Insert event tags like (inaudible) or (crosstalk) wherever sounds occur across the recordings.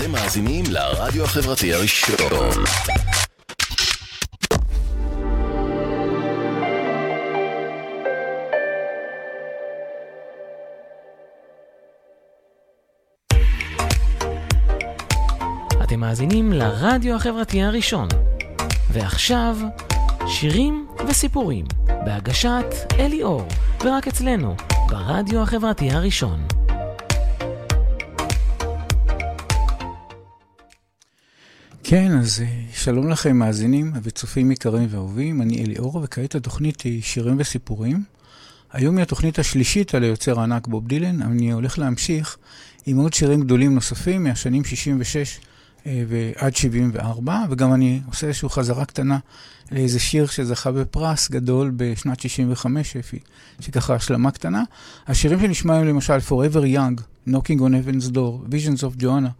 אתם מאזינים לרדיו החברתי הראשון. אתם מאזינים לרדיו החברתי הראשון. ועכשיו, שירים וסיפורים, בהגשת אלי אור, ורק אצלנו, ברדיו החברתי הראשון. כן, אז אה, שלום לכם מאזינים וצופים יקרים ואהובים, אני אלי אור, וכעת התוכנית היא שירים וסיפורים. היום היא התוכנית השלישית על היוצר הענק בוב דילן, אני הולך להמשיך עם עוד שירים גדולים נוספים מהשנים 66 אה, ועד 74, וגם אני עושה איזושהי חזרה קטנה לאיזה שיר שזכה בפרס גדול בשנת 65, שפי, שככה השלמה קטנה. השירים שנשמע היום למשל Forever Young, Knocking on Heaven's Door, Visions of Johanna,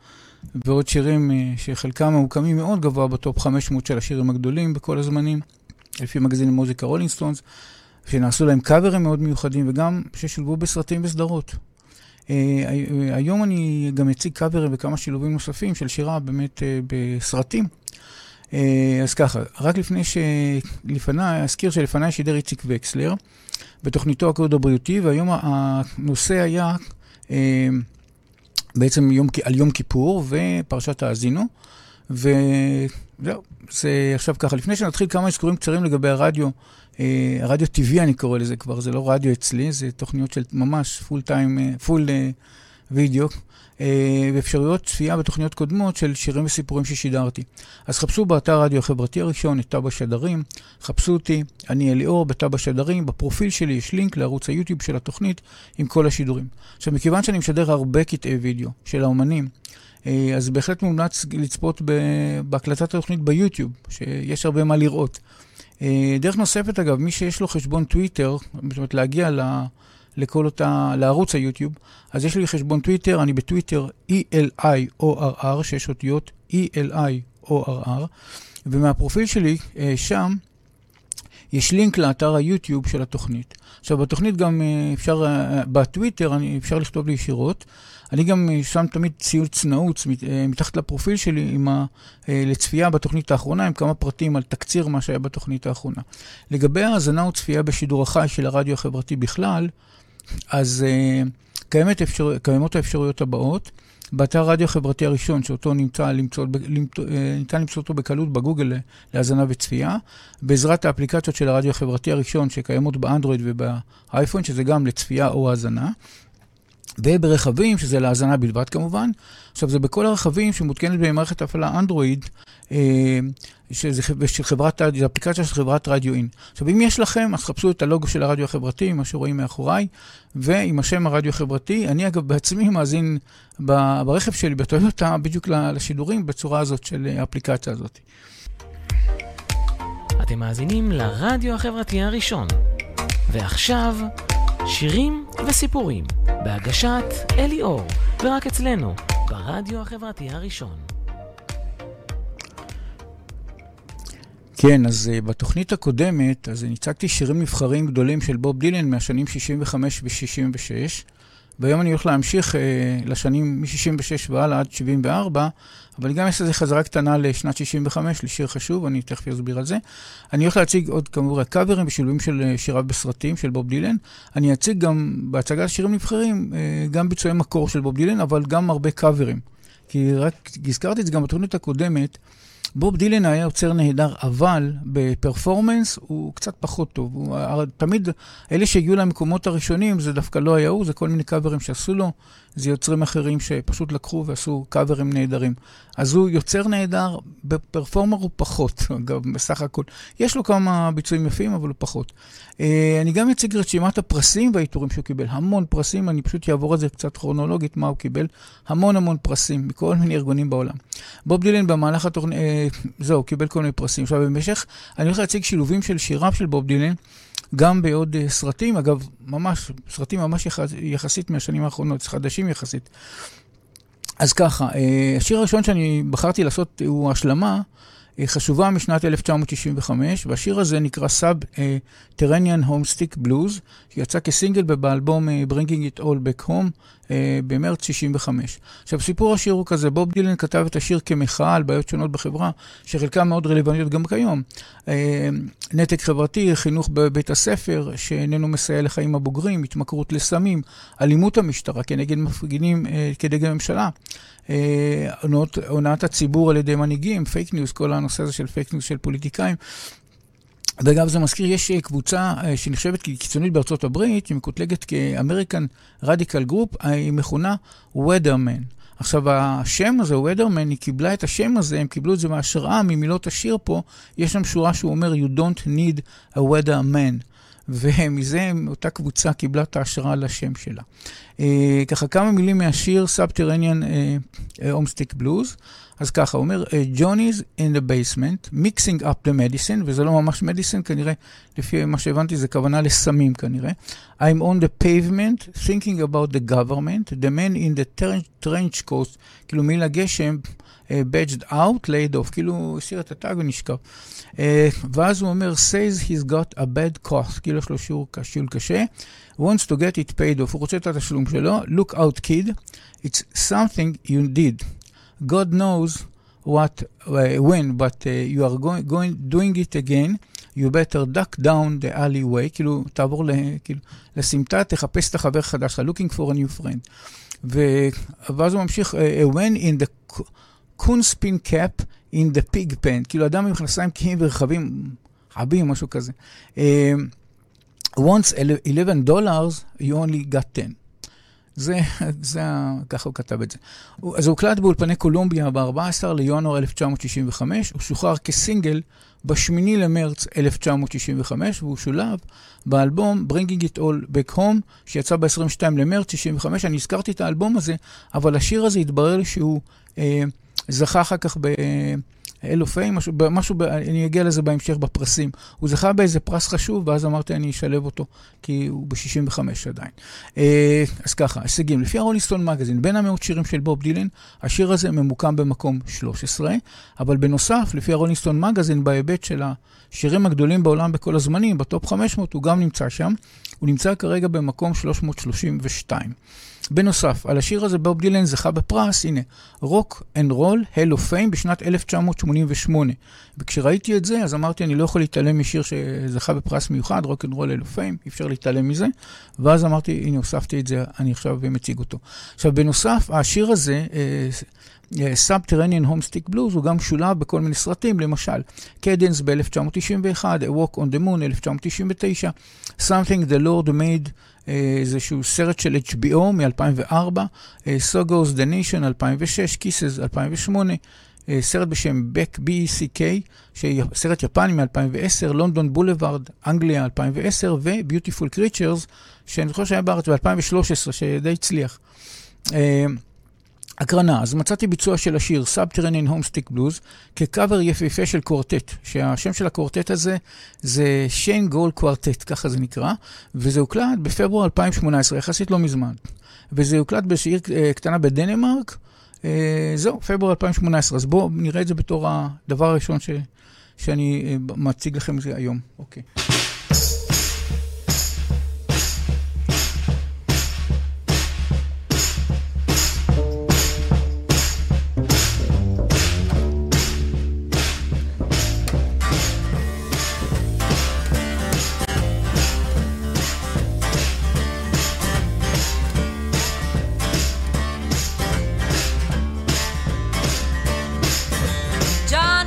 ועוד שירים אה, שחלקם ממוקמים מאוד גבוה ב top 500 של השירים הגדולים בכל הזמנים, לפי מגזין המוזיקה Rolling Stones, שנעשו להם קאברים מאוד מיוחדים וגם ששולבו בסרטים וסדרות. אה, היום אני גם אציג קאברים וכמה שילובים נוספים של שירה באמת בסרטים. אז ככה, רק לפני שלפניי, אזכיר שלפניי שידר איציק וקסלר בתוכניתו הקוד הבריאותי, והיום הנושא היה בעצם יום, על יום כיפור ופרשת האזינו. וזהו, זה עכשיו ככה. לפני שנתחיל כמה אזכורים קצרים לגבי הרדיו, אה, הרדיו טבעי אני קורא לזה כבר, זה לא רדיו אצלי, זה תוכניות של ממש full time, full video, ואפשרויות צפייה בתוכניות קודמות של שירים וסיפורים ששידרתי. אז חפשו באתר רדיו החברתי הראשון את טאב השדרים, חפשו אותי, אני אליאור בטאב השדרים, בפרופיל שלי יש לינק לערוץ היוטיוב של התוכנית עם כל השידורים. עכשיו, מכיוון שאני משדר הרבה קטעי וידאו של האומנים, אה, אז בהחלט מומלץ לצפות בהקלטת התוכנית ביוטיוב, שיש הרבה מה לראות. אה, דרך נוספת, אגב, מי שיש לו חשבון טוויטר, זאת אומרת להגיע ל... לכל אותה, לערוץ היוטיוב, אז יש לי חשבון טוויטר, אני בטוויטר ELIORR, שש אותיות ELIORR, ומהפרופיל שלי אה, שם יש לינק לאתר היוטיוב של התוכנית. עכשיו, בתוכנית גם אפשר, בטוויטר אפשר לכתוב לי ישירות. אני גם אה, שם תמיד ציוץ נעוץ אה, מתחת לפרופיל שלי עם ה, אה, לצפייה בתוכנית האחרונה, עם כמה פרטים על תקציר מה שהיה בתוכנית האחרונה. לגבי האזנה וצפייה בשידור החי של הרדיו החברתי בכלל, אז קיימת אפשר, קיימות האפשרויות הבאות. באתר הרדיו החברתי הראשון, שאותו נמצא למצוא, ניתן למצוא אותו בקלות בגוגל להאזנה וצפייה, בעזרת האפליקציות של הרדיו החברתי הראשון שקיימות באנדרואיד ובאייפון, שזה גם לצפייה או האזנה. וברכבים, שזה להאזנה בלבד כמובן. עכשיו, זה בכל הרכבים שמותקנת במערכת הפעלה אנדרואיד, אה, שזה חברת, אפליקציה של חברת רדיו אין. עכשיו, אם יש לכם, אז חפשו את הלוגו של הרדיו החברתי, מה שרואים מאחוריי, ועם השם הרדיו החברתי. אני אגב בעצמי מאזין ברכב שלי, בטויוטה, בדיוק לשידורים בצורה הזאת של האפליקציה הזאת. אתם מאזינים לרדיו החברתי הראשון. ועכשיו, שירים וסיפורים, בהגשת אלי אור, ורק אצלנו, ברדיו החברתי הראשון. כן, אז uh, בתוכנית הקודמת, אז אני הצגתי שירים נבחרים גדולים של בוב דילן מהשנים 65 ו-66, והיום אני הולך להמשיך uh, לשנים מ-66 והלאה עד 74, אבל גם יש איזו חזרה קטנה לשנת 65, לשיר חשוב, אני תכף אסביר על זה. אני הולך להציג עוד כמובן קאברים ושילובים של אה, שיריו בסרטים של בוב דילן. אני אציג גם בהצגת שירים נבחרים, אה, גם ביצועי מקור של בוב דילן, אבל גם הרבה קאברים. כי רק הזכרתי את זה גם בתוכנית הקודמת, בוב דילן היה יוצר נהדר, אבל בפרפורמנס הוא קצת פחות טוב. הוא, תמיד, אלה שהגיעו למקומות הראשונים, זה דווקא לא היה הוא, זה כל מיני קאברים שעשו לו. זה יוצרים אחרים שפשוט לקחו ועשו קאברים נהדרים. אז הוא יוצר נהדר, בפרפורמר הוא פחות, (laughs) אגב, בסך הכל. יש לו כמה ביצועים יפים, אבל הוא פחות. אה, אני גם אציג רשימת הפרסים והעיטורים שהוא קיבל. המון פרסים, אני פשוט אעבור על זה קצת כרונולוגית, מה הוא קיבל. המון המון פרסים מכל מיני ארגונים בעולם. בוב דילן במהלך התוכנית, אה, זהו, קיבל כל מיני פרסים. עכשיו, במשך, אני הולך להציג שילובים של שיריו של בוב דילן. גם בעוד אה, סרטים, אגב, ממש, סרטים ממש יחס, יחסית מהשנים האחרונות, חדשים יחסית. אז ככה, אה, השיר הראשון שאני בחרתי לעשות הוא השלמה אה, חשובה משנת 1965, והשיר הזה נקרא Subterranean Homesick Blues, שיצא כסינגל באלבום אה, Bringing It All Back Home, אה, במרץ 65. עכשיו, סיפור השיר הוא כזה, בוב דילן כתב את השיר כמחאה על בעיות שונות בחברה, שחלקן מאוד רלוונטיות גם כיום. אה, נתק חברתי, חינוך בבית הספר, שאיננו מסייע לחיים הבוגרים, התמכרות לסמים, אלימות המשטרה כנגד מפגינים, אה, כנגד הממשלה. הונאת הציבור על ידי מנהיגים, פייק ניוז, כל הנושא הזה של פייק ניוז של פוליטיקאים. ואגב, זה מזכיר, יש אה, קבוצה אה, שנחשבת כקיצונית בארצות הברית, שמקוטלגת כ American radical group, היא מכונה Weatherman. עכשיו, השם הזה, Weatherman, היא קיבלה את השם הזה, הם קיבלו את זה מהשראה ממילות השיר פה, יש שם שורה שהוא אומר, You don't need a Weatherman. (laughs) ומזה אותה קבוצה קיבלה את ההשראה לשם שלה. אה, ככה כמה מילים מהשיר Subterranean Homestick Blues. אז ככה, הוא אומר, Johnny's in the basement, mixing up the medicine, וזה לא ממש medicine, כנראה, לפי מה שהבנתי, זה כוונה לסמים כנראה. I'm on the pavement, thinking about the government, the man in the trench coat, כאילו מיל הגשם, uh, badged out, laid off, כאילו הסיר את הטאג ונשכב. Uh, ואז הוא אומר, says he's got a bad cough, כאילו יש לו שיעור שיעול קשה, wants to get it paid off, הוא רוצה את התשלום שלו, look out kid, it's something you did. God knows what, uh, when, but uh, you are going, going, doing it again, you better duck down the alleyway, כאילו, תעבור ל, כאילו, לסמטה, תחפש את החבר החדש שלך, looking for a new friend. ו... ואז הוא ממשיך, uh, when in the coonspin cap in the pig pen, כאילו אדם עם מכנסיים קהים ורחבים, רבים, משהו כזה. Uh, once 11 dollars, you only got 10. זה, זה, ככה הוא כתב את זה. אז הוא הוקלט באולפני קולומביה ב-14 לינואר 1965, הוא שוחרר כסינגל ב-8 למרץ 1965, והוא שולב באלבום Bringing It All Back Home, שיצא ב-22 למרץ 65. אני הזכרתי את האלבום הזה, אבל השיר הזה התברר שהוא אה, זכה אחר כך ב... אלופי, משהו, משהו, אני אגיע לזה בהמשך בפרסים. הוא זכה באיזה פרס חשוב, ואז אמרתי, אני אשלב אותו, כי הוא ב-65 עדיין. אה, אז ככה, הישגים. לפי הרוליסטון מגזין, בין המאות שירים של בוב דילן, השיר הזה ממוקם במקום 13, אבל בנוסף, לפי ה Rolling Stone magazine, בהיבט של השירים הגדולים בעולם בכל הזמנים, ב top 500, הוא גם נמצא שם. הוא נמצא כרגע במקום 332. בנוסף, על השיר הזה בוב דילן זכה בפרס, הנה, Rock and Roll, Hall of Fame בשנת 1988. וכשראיתי את זה, אז אמרתי, אני לא יכול להתעלם משיר שזכה בפרס מיוחד, Rock and Roll, Hall of Fame, אי אפשר להתעלם מזה. ואז אמרתי, הנה, הוספתי את זה, אני עכשיו מציג אותו. עכשיו, בנוסף, השיר הזה, Subterranean Homesick Blues, הוא גם שולב בכל מיני סרטים, למשל, Cadence ב-1991, A Walk on the Moon 1999, Something the Lord Made איזשהו סרט של HBO מ-2004, So Goes the Nation 2006, Kisses 2008, סרט בשם Beck B.E.C.K, סרט יפני מ-2010, London Boulevard, אנגליה 2010, ו-Beautiful Creatures, שאני זוכר שהיה בארץ ב-2013, שדי הצליח. הקרנה, אז מצאתי ביצוע של השיר Subterranean Homestick Blues כקאבר יפהפה של קורטט, שהשם של הקורטט הזה זה שיין גול קוורטט, ככה זה נקרא, וזה הוקלט בפברואר 2018, יחסית לא מזמן. וזה הוקלט בשיר אה, קטנה בדנמרק, אה, זהו, פברואר 2018, אז בואו נראה את זה בתור הדבר הראשון ש, שאני אה, מציג לכם היום. אוקיי. John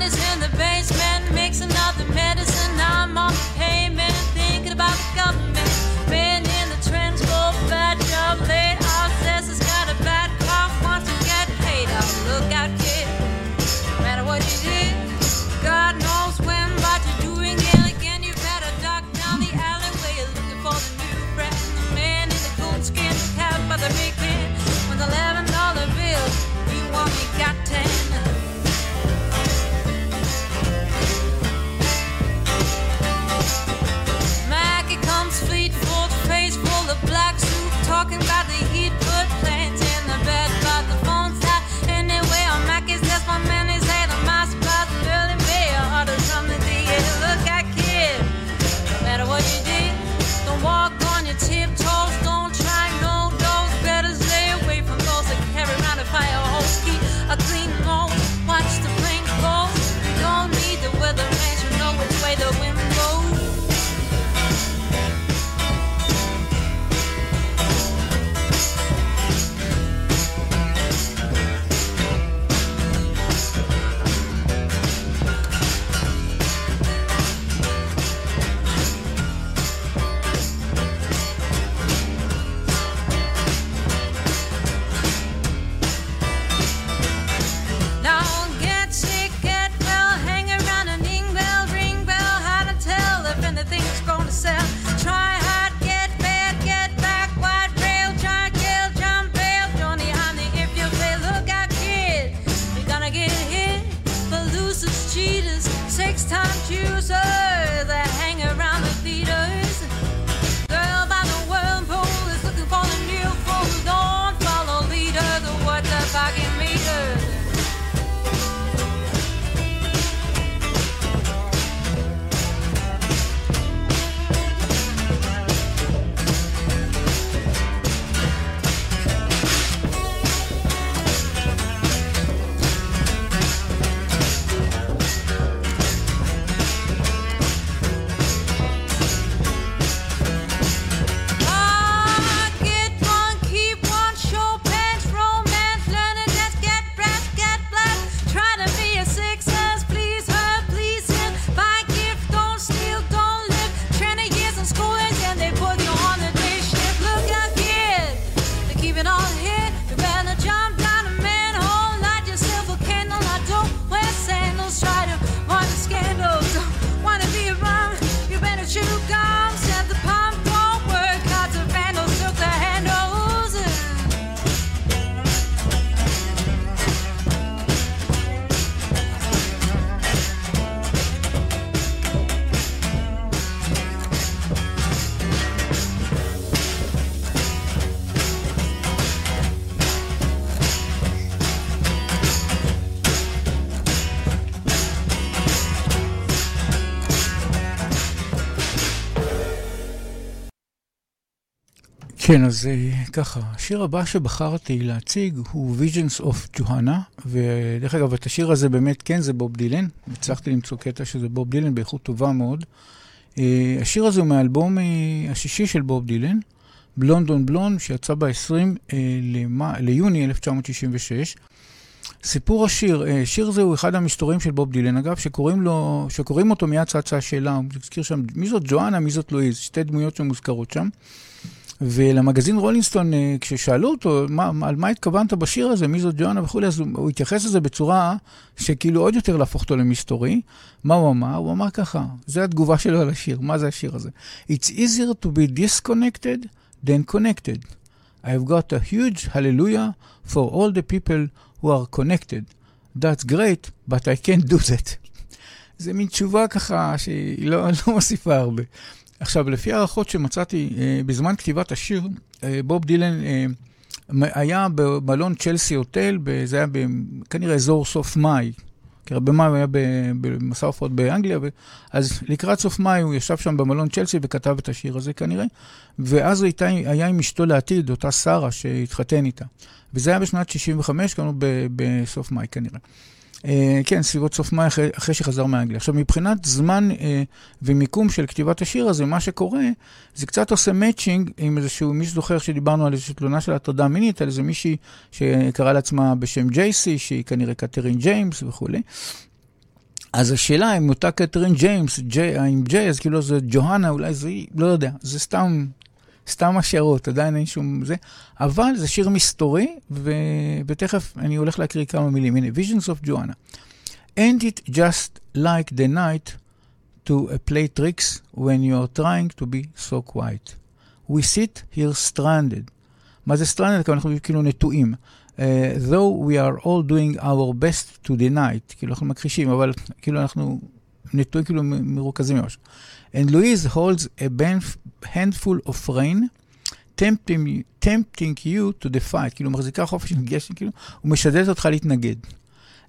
is in the כן, אז ככה, השיר הבא שבחרתי להציג הוא Visions of Johanna, ודרך אגב, את השיר הזה באמת, כן, זה בוב דילן. הצלחתי למצוא קטע שזה בוב דילן באיכות טובה מאוד. השיר הזה הוא מהאלבום השישי של בוב דילן, בלונד און בלונד, שיצא ב-20 ליוני 1966. סיפור השיר, שיר זה הוא אחד המסתורים של בוב דילן, אגב, שקוראים, לו, שקוראים אותו מיד צצה השאלה, הוא מזכיר שם, מי זאת ג'ואנה, מי זאת לואיז, שתי דמויות שמוזכרות שם. ולמגזין רולינסטון, כששאלו אותו, מה, על מה התכוונת בשיר הזה, מי זאת ג'ואנה וכולי, אז הוא, התייחס לזה בצורה שכאילו עוד יותר להפוך אותו למסתורי. מה הוא אמר? הוא אמר ככה, זו התגובה שלו על השיר, מה זה השיר הזה? It's easier to be disconnected than connected. I've got a huge hallelujah for all the people who are connected. That's great, but I can't do that. (laughs) זה מין תשובה ככה שהיא לא, לא מוסיפה הרבה. עכשיו, לפי הערכות שמצאתי אה, בזמן כתיבת השיר, אה, בוב דילן אה, היה במלון צ'לסי הוטל, זה היה כנראה אזור סוף מאי. כי הרבה מאי הוא היה במסע הופעות באנגליה, ו... אז לקראת סוף מאי הוא ישב שם במלון צ'לסי וכתב את השיר הזה כנראה, ואז הייתה, היה עם אשתו לעתיד, אותה שרה שהתחתן איתה. וזה היה בשנת 65, כמובן בסוף מאי כנראה. Uh, כן, סביבות סוף מאי אחרי, אחרי שחזר מאנגליה. עכשיו, מבחינת זמן uh, ומיקום של כתיבת השיר הזה, מה שקורה, זה קצת עושה matching עם איזשהו, מי שזוכר שדיברנו על איזושהי תלונה של הטרדה מינית, על איזה מישהי שקרא לעצמה בשם ג'ייסי, שהיא כנראה קטרין ג'יימס וכולי. אז השאלה אם אותה קטרין ג'יימס, ג'י, עם ג'יי, אז כאילו זה ג'והנה, אולי זה, לא יודע, זה סתם סתם השערות, עדיין אין שום זה, אבל זה שיר מסתורי, ו... ותכף אני הולך להקריא כמה מילים. הנה, Visions of Johanna. Ain't it just like the night to play tricks when you are trying to be so quiet? We sit here stranded. מה זה stranded? כי אנחנו כאילו נטועים. Uh, though we are all doing our best to the night, כאילו אנחנו מכחישים, אבל כאילו אנחנו נטועים, כאילו מרוכזים ממש. And Louise holds a handful of rain, tempting, tempting you to the fight, כאילו מחזיקה חופש של גשם, כאילו, ומשדלת אותך להתנגד.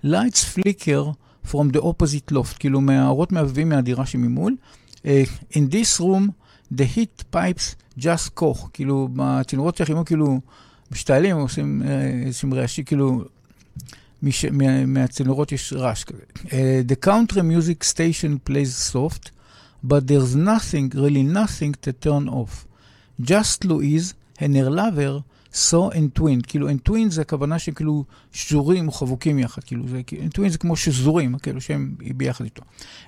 Lights flicker from the opposite loft, כאילו מהאורות מעבבים מהדירה שממול. Uh, in this room, the heat pipes just koch, כאילו, בצינורות של החימום, כאילו, משתעלים, עושים איזשהם רעשים, כאילו, מש, מה, מהצינורות יש רעש כזה. Uh, the country music station plays soft. But there's nothing, really nothing to turn off. Just Louise and her lover and twin. כאילו, and twin זה הכוונה שכאילו שזורים או חבוקים יחד. כאילו, זה, and זה כמו שזורים, כאילו שהם ביחד איתו.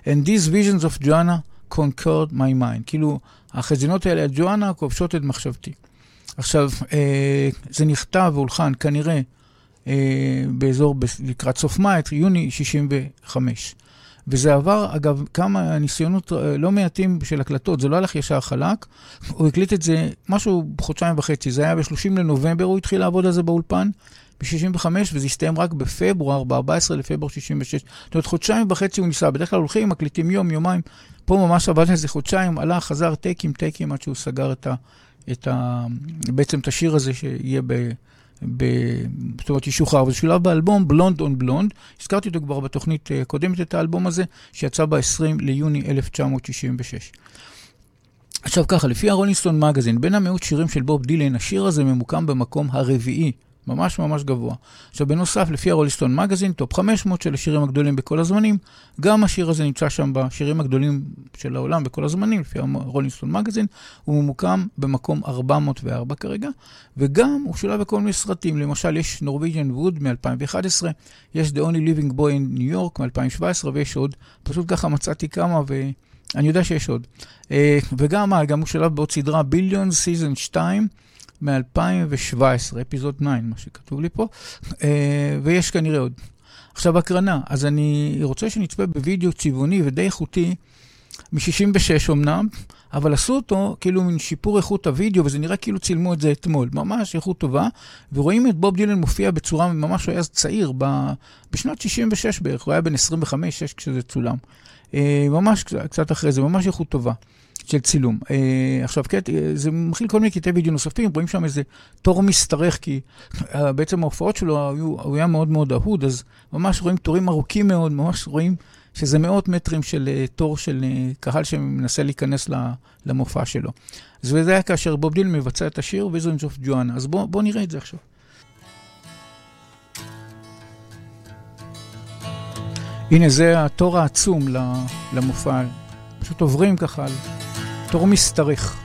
And these visions of Joanna conquered my mind. כאילו, החזינות האלה ג'ואנה כובשות את מחשבתי. עכשיו, אה, זה נכתב והולחן כנראה אה, באזור, לקראת סוף מאי, יוני 65. וזה עבר, אגב, כמה ניסיונות אה, לא מעטים של הקלטות, זה לא הלך ישר חלק, הוא הקליט את זה משהו חודשיים וחצי, זה היה ב-30 לנובמבר, הוא התחיל לעבוד על זה באולפן, ב-65, וזה הסתיים רק בפברואר, ב-14 לפברואר 66. זאת אומרת, חודשיים וחצי הוא ניסה, בדרך כלל הולכים, מקליטים יום, יומיים, פה ממש עבד על זה חודשיים, הלך, חזר טייקים, טייקים, עד שהוא סגר את ה... את ה בעצם את השיר הזה שיהיה ב... ב... זאת אומרת, ישוחרר, וזה שולב באלבום בלונד און בלונד. הזכרתי אותו כבר בתוכנית אה, קודמת, את האלבום הזה, שיצא ב-20 ליוני 1966. עכשיו ככה, לפי ה Rolling Stone magazine, בין המאות שירים של בוב דילן, השיר הזה ממוקם במקום הרביעי ממש ממש גבוה. עכשיו, בנוסף, לפי ה Rolling Stone magazine, top 500 של השירים הגדולים בכל הזמנים, גם השיר הזה נמצא שם בשירים הגדולים של העולם בכל הזמנים, לפי ה Rolling Stone magazine, הוא ממוקם במקום 404 כרגע, וגם הוא שולב בכל מיני סרטים, למשל, יש Norwegian Wood מ-2011, יש The Only Living Boy in New York מ-2017, ויש עוד, פשוט ככה מצאתי כמה ו... אני יודע שיש עוד. אה, וגם, מה, גם הוא שולב בעוד סדרה Billions season 2, מ-2017, episode 9, מה שכתוב לי פה, אה, ויש כנראה עוד. עכשיו הקרנה, אז אני רוצה שנצפה בווידאו צבעוני ודי איכותי, מ-66 אמנם, אבל עשו אותו כאילו מין שיפור איכות הווידאו, וזה נראה כאילו צילמו את זה אתמול. ממש איכות טובה, ורואים את בוב דילן מופיע בצורה, ממש הוא היה צעיר, ב... בשנת 66 בערך, הוא היה בן 25-6 כשזה צולם. אה, ממש קצת אחרי זה, ממש איכות טובה. של צילום. Uh, עכשיו, קט, אה, זה מכיל כל מיני קטעי וידאו נוספים, רואים שם איזה תור משתרך, כי uh, בעצם ההופעות שלו, היו, הוא היה מאוד מאוד אהוד, אז ממש רואים תורים ארוכים מאוד, ממש רואים שזה מאות מטרים של אה, תור של אה, קהל שמנסה להיכנס למופע שלו. אז זה היה כאשר בוב דילן מבצע את השיר ויזונס אוף ג'ואנה. אז בואו בוא נראה את זה עכשיו. הנה, זה התור העצום למופע. פשוט עוברים ככה, תור משתרך.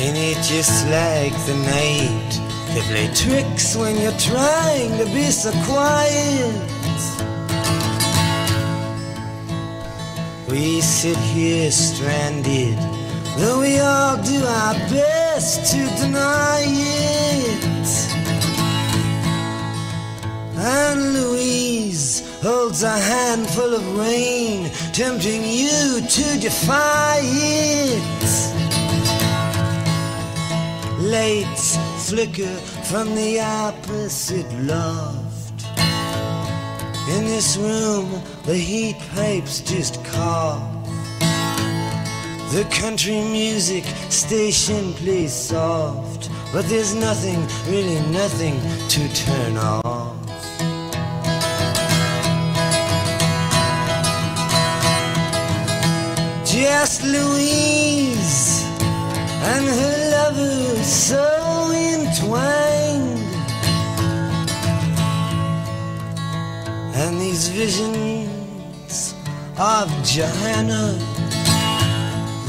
Ain't it just like the night They play tricks when you're trying to be so quiet We sit here stranded, though we all do our best to deny it. And Louise holds a handful of rain, tempting you to defy it. Lights flicker from the opposite loft. In this room, the heat pipes just cough. The country music station plays soft, but there's nothing, really nothing to turn off. Just Louise and her lover so entwined, and these visions of Johanna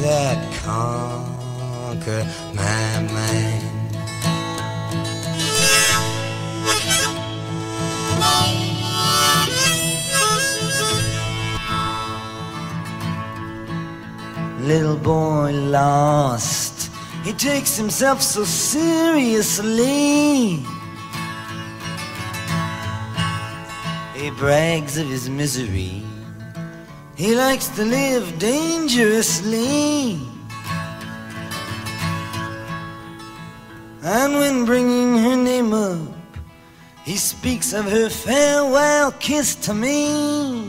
that conquer my mind. Little boy lost, he takes himself so seriously. He brags of his misery. He likes to live dangerously. And when bringing her name up, he speaks of her farewell kiss to me.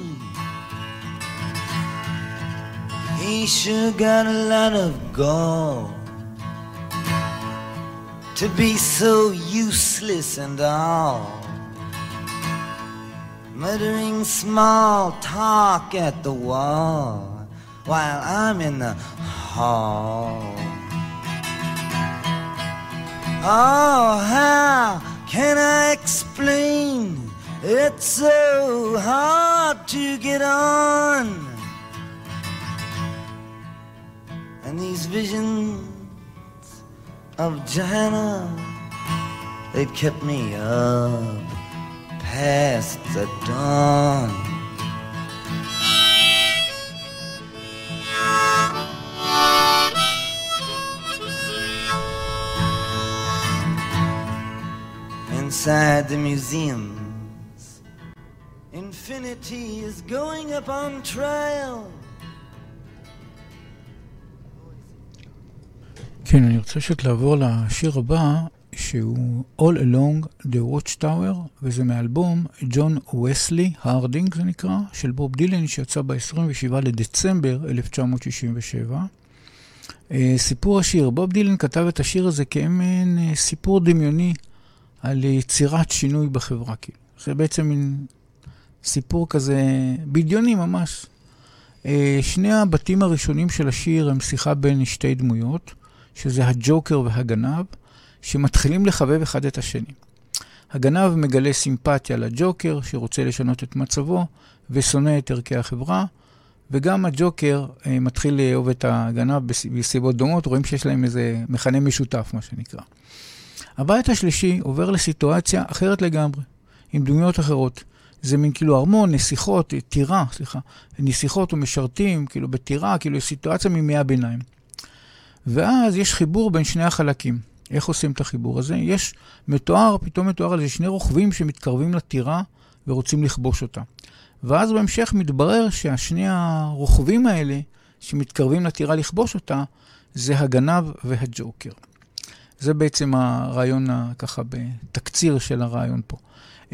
He sure got a lot of gall to be so useless and all muttering small talk at the wall while I'm in the hall. Oh, how can I explain? It's so hard to get on. And these visions of Johanna, they've kept me up past the dawn. Inside the museums, infinity is going up on trial. כן, אני רוצה שאת לעבור לשיר הבא, שהוא All Along the Watchtower, וזה מאלבום ג'ון וסלי, הרדינג זה נקרא, של בוב דילן, שיצא ב-27 לדצמבר 1967. אה, סיפור השיר, בוב דילן כתב את השיר הזה כמעין אה, סיפור דמיוני על יצירת שינוי בחברה. כאילו. זה בעצם מין סיפור כזה בדיוני ממש. אה, שני הבתים הראשונים של השיר הם שיחה בין שתי דמויות, שזה הג'וקר והגנב. שמתחילים לחבב אחד את השני. הגנב מגלה סימפתיה לג'וקר, שרוצה לשנות את מצבו, ושונא את ערכי החברה, וגם הג'וקר אה, מתחיל לאהוב את הגנב בסיבות דומות, רואים שיש להם איזה מכנה משותף, מה שנקרא. הבית השלישי עובר לסיטואציה אחרת לגמרי, עם דמויות אחרות. זה מין כאילו ארמון, נסיכות, טירה, סליחה, נסיכות ומשרתים, כאילו בטירה, כאילו סיטואציה מימי הביניים. ואז יש חיבור בין שני החלקים. איך עושים את החיבור הזה? יש מתואר, פתאום מתואר על זה שני רוכבים שמתקרבים לטירה ורוצים לכבוש אותה. ואז בהמשך מתברר שהשני הרוכבים האלה שמתקרבים לטירה לכבוש אותה, זה הגנב והג'וקר. זה בעצם הרעיון, ככה, בתקציר של הרעיון פה. Uh,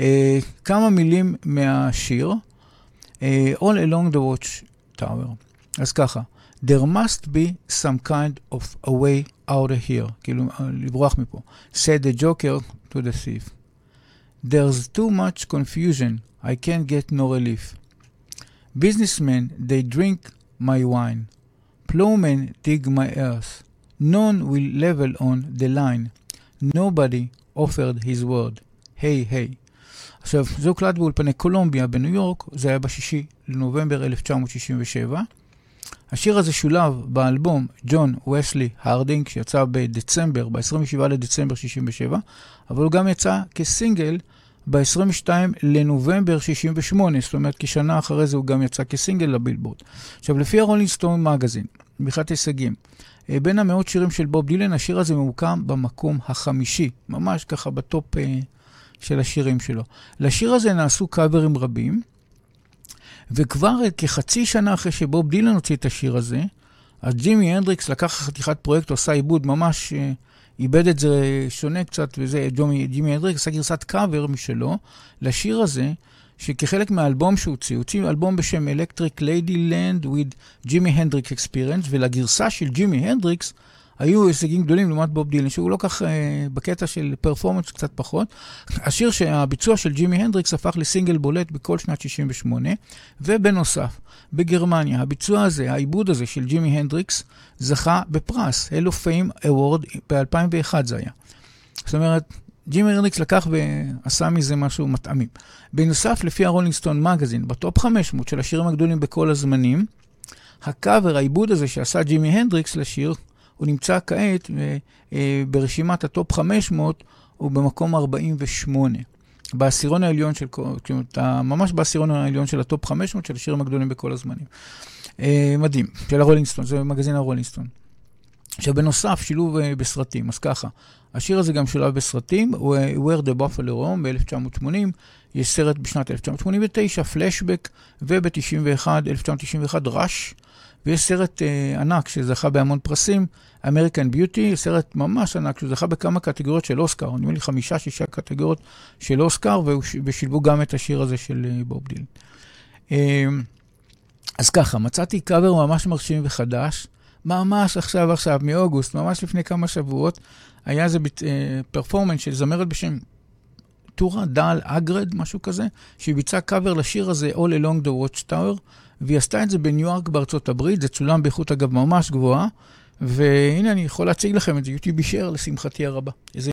כמה מילים מהשיר, uh, All Along the Watch Tower. אז ככה, there must be some kind of a way out of here, כאילו, לברוח מפה. said the joker to the thief. There's too much confusion, I can't get no relief. Businessmen, they drink my wine. Plowmen dig my earth. None will level on the line. Nobody offered his word. היי, hey, היי. Hey. עכשיו, זה הוקלט באולפני קולומביה בניו יורק, זה היה בשישי לנובמבר 1967. השיר הזה שולב באלבום ג'ון וסלי הרדינג, שיצא בדצמבר, ב-27 לדצמבר 67, אבל הוא גם יצא כסינגל ב-22 לנובמבר 68, זאת אומרת, כשנה אחרי זה הוא גם יצא כסינגל לבילבורד. עכשיו, לפי ה Rolling Stone Magazine, מבחינת הישגים, אה, בין המאות שירים של בוב דילן, השיר הזה ממוקם במקום החמישי, ממש ככה ב top אה, של השירים שלו. לשיר הזה נעשו קאברים רבים, וכבר כחצי שנה אחרי שבוב דילן הוציא את השיר הזה, אז ג'ימי הנדריקס לקח חתיכת פרויקט, עשה עיבוד ממש, אה, עיבד את זה שונה קצת, וזה ג'ימי, ג'ימי הנדריקס עשה גרסת קאבר משלו לשיר הזה, שכחלק מהאלבום שהוא הוציא, הוא הוציא אלבום בשם Electric Ladyland with Jimi Hendrix Experience, ולגרסה של ג'ימי הנדריקס היו הישגים גדולים לעומת בוב דילן, שהוא לא כך אה, בקטע של performance קצת פחות. השיר שהביצוע של ג'ימי הנדריקס הפך לסינגל בולט בכל שנת 68, ובנוסף, בגרמניה, הביצוע הזה, העיבוד הזה של ג'ימי הנדריקס, זכה בפרס, Hall of Fame Award, ב-2001 זה היה. זאת אומרת, ג'ימי הנדריקס לקח ועשה מזה משהו מטעמים. בנוסף, לפי ה Rolling Stone Magazine, ב top 500 של השירים הגדולים בכל הזמנים, הקאבר, העיבוד הזה שעשה ג'ימי הנדריקס לשיר, הוא נמצא כעת אה, ברשימת ה top 500, הוא במקום 48. בעשירון העליון של, ממש בעשירון העליון של ה top 500 של השירים הגדולים בכל הזמנים. אה, מדהים, של הרולינגסטון, זה מגזין הרולינגסטון. עכשיו בנוסף, שילוב בסרטים, אז ככה, השיר הזה גם שולב בסרטים, Where the Buffalo Roam ב-1980, יש סרט בשנת 1989, פלשבק, וב-91, 1991, ראש, ויש סרט ענק שזכה בהמון פרסים, American Beauty, סרט ממש ענק שזכה בכמה קטגוריות של אוסקר, נדמה לי חמישה, שישה קטגוריות של אוסקר, ושילבו גם את השיר הזה של uh, בוב דילן. Uh, אז ככה, מצאתי קאבר ממש מרשים וחדש, ממש עכשיו עכשיו, מאוגוסט, ממש לפני כמה שבועות, היה איזה פרפורמנס של זמרת בשם טורה דל אגרד, משהו כזה, שהיא ביצעה קאבר לשיר הזה All Along the Watchtower, והיא עשתה את זה בניו יורק בארצות הברית, זה צולם באיכות אגב ממש גבוהה, והנה אני יכול להציג לכם את זה, יוטיוב אישר לשמחתי הרבה. איזה...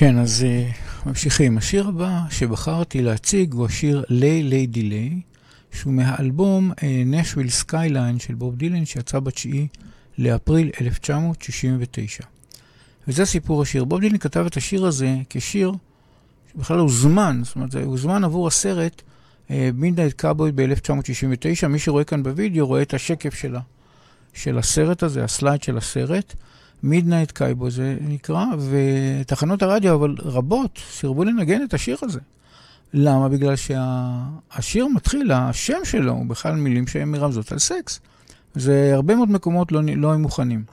כן, אז uh, ממשיכים. השיר הבא שבחרתי להציג הוא השיר Lay Lady Lay, שהוא מהאלבום Nashville uh, Skyline של בוב דילן, שיצא ב-9 לאפריל 1969. וזה סיפור השיר. בוב דילן כתב את השיר הזה כשיר שבכלל הוזמן, זאת אומרת, הוא הוזמן עבור הסרט Midnight Cowboy ב-1969. מי שרואה כאן בווידאו רואה את השקף שלה, של הסרט הזה, ה slide של הסרט. Midnight Cowboy זה נקרא, ותחנות הרדיו, אבל רבות, סירבו לנגן את השיר הזה. למה? בגלל שהשיר שה... מתחיל, השם שלו הוא בכלל מילים שהן מרמזות על סקס. זה הרבה מאוד מקומות לא, לא היו מוכנים.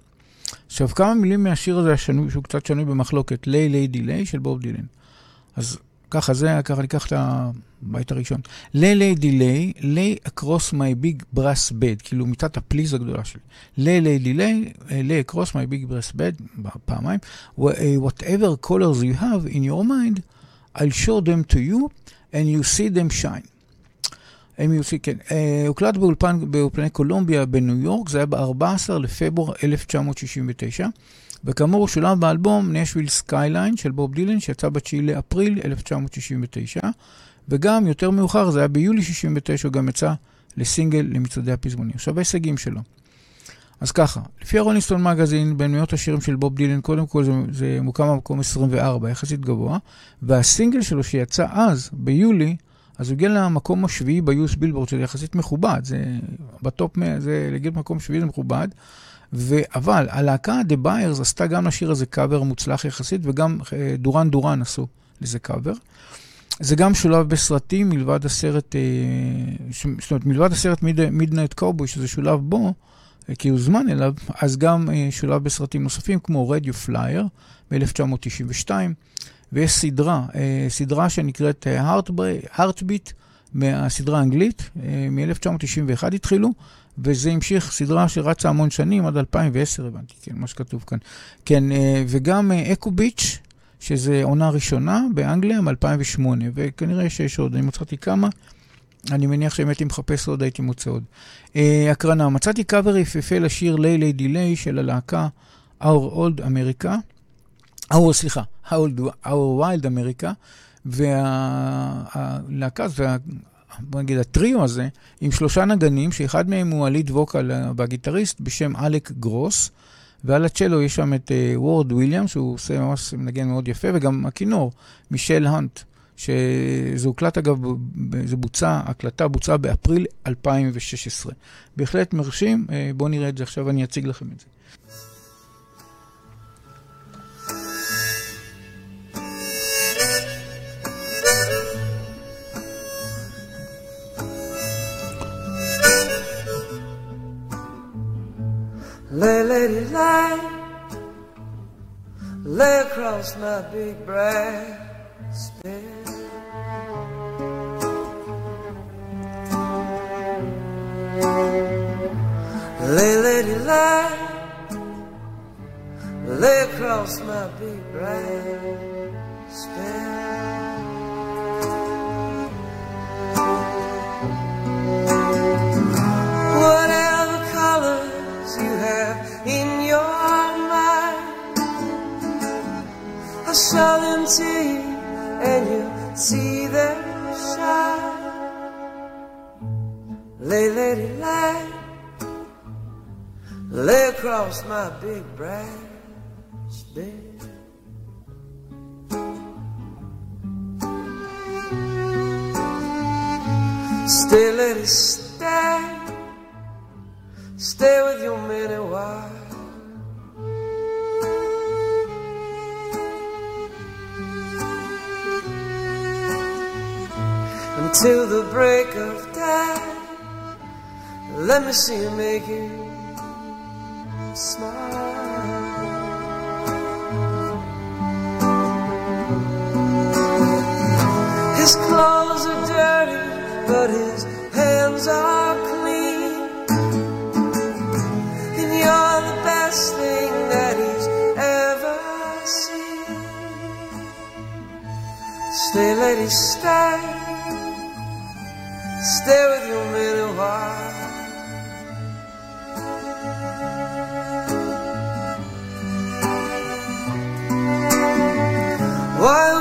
עכשיו, כמה מילים מהשיר הזה, השנוי, שהוא קצת שנוי במחלוקת, Lay Lady Lay של בוב דילן. אז ככה זה, ככה ניקח את הבית הראשון. Lay lady lay, lay across my big brass bed, כאילו מיטת הפליז הגדולה שלי. Lay lady lay, lay across my big brass bed, פעמיים. whatever colors you have in your mind, I'll show them to you and you see them shine. MUC, כן. Uh, הוקלט באולפן, באולפני קולומביה בניו יורק, זה היה ב-14 לפברואר 1969. וכאמור שולב באלבום Nashville Skyline של בוב דילן, שיצא ב-9 לאפריל 1969, וגם יותר מאוחר, זה היה ביולי 69, הוא גם יצא לסינגל למצעדי הפזמונים. עכשיו ההישגים שלו. אז ככה, לפי ה Rolling Stone Magazine, בין מאות השירים של בוב דילן, קודם כל זה, זה מוקם במקום 24, יחסית גבוה, והסינגל שלו שיצא אז, ביולי, אז הוא הגיע למקום השביעי ב US Billboard, שזה יחסית מכובד, זה ב top 100, זה להגיד מקום שביעי זה מכובד. ו... אבל הלהקה The Byrds עשתה גם לשיר הזה קאבר מוצלח יחסית, וגם אה, Duran Duran עשו לזה קאבר. זה גם שולב בסרטים מלבד הסרט, אה, זאת אומרת, מלבד הסרט Midnight Cowboy, שזה שולב בו, אה, כי הוא הוזמן אליו, אז גם שולב בסרטים נוספים, כמו Radio Flyer מ-1992, ויש סדרה, סדרה שנקראת Heartbeat, מהסדרה האנגלית, מ-1991 התחילו, וזה המשיך סדרה שרצה המון שנים, עד 2010 הבנתי, כן, מה שכתוב כאן. כן, אה, וגם Echo Beach, שזה עונה ראשונה באנגליה מ-2008, וכנראה שיש עוד, אני מצאתי כמה. אני מניח שאם הייתי מחפש עוד, הייתי מוצא עוד. Uh, הקרנה, מצאתי קאבר יפהפה לשיר לילי דיליי של הלהקה Our Old America, Our, סליחה, Our, Our Wild America, והלהקה, וה, בוא נגיד, הטריו הזה, עם שלושה נגנים, שאחד מהם הוא הליד ווקל והגיטריסט בשם אלק גרוס, ועל הצ'לו יש שם את uh, וורד וויליאם, שהוא עושה ממש מנגן מאוד יפה, וגם הכינור, מישל האנט, שזה הוקלט אגב, זה בוצע, הקלטה בוצעה באפריל 2016. בהחלט מרשים, uh, בואו נראה את זה עכשיו, אני אציג לכם את זה. Lay, lady, lie. Lay across my big brass bed. Lay, lady, lie. Lay across my big brass bed. Colors you have in your mind, I'll show them to you and you see them shine. Lay, lady, lie. Lay across my big brass bed. Stay, lady, stay. Stay with your man a while. Until the break of day. Let me see you make you smile. His clothes Stay, lady, stay. Stay with your man a while. Why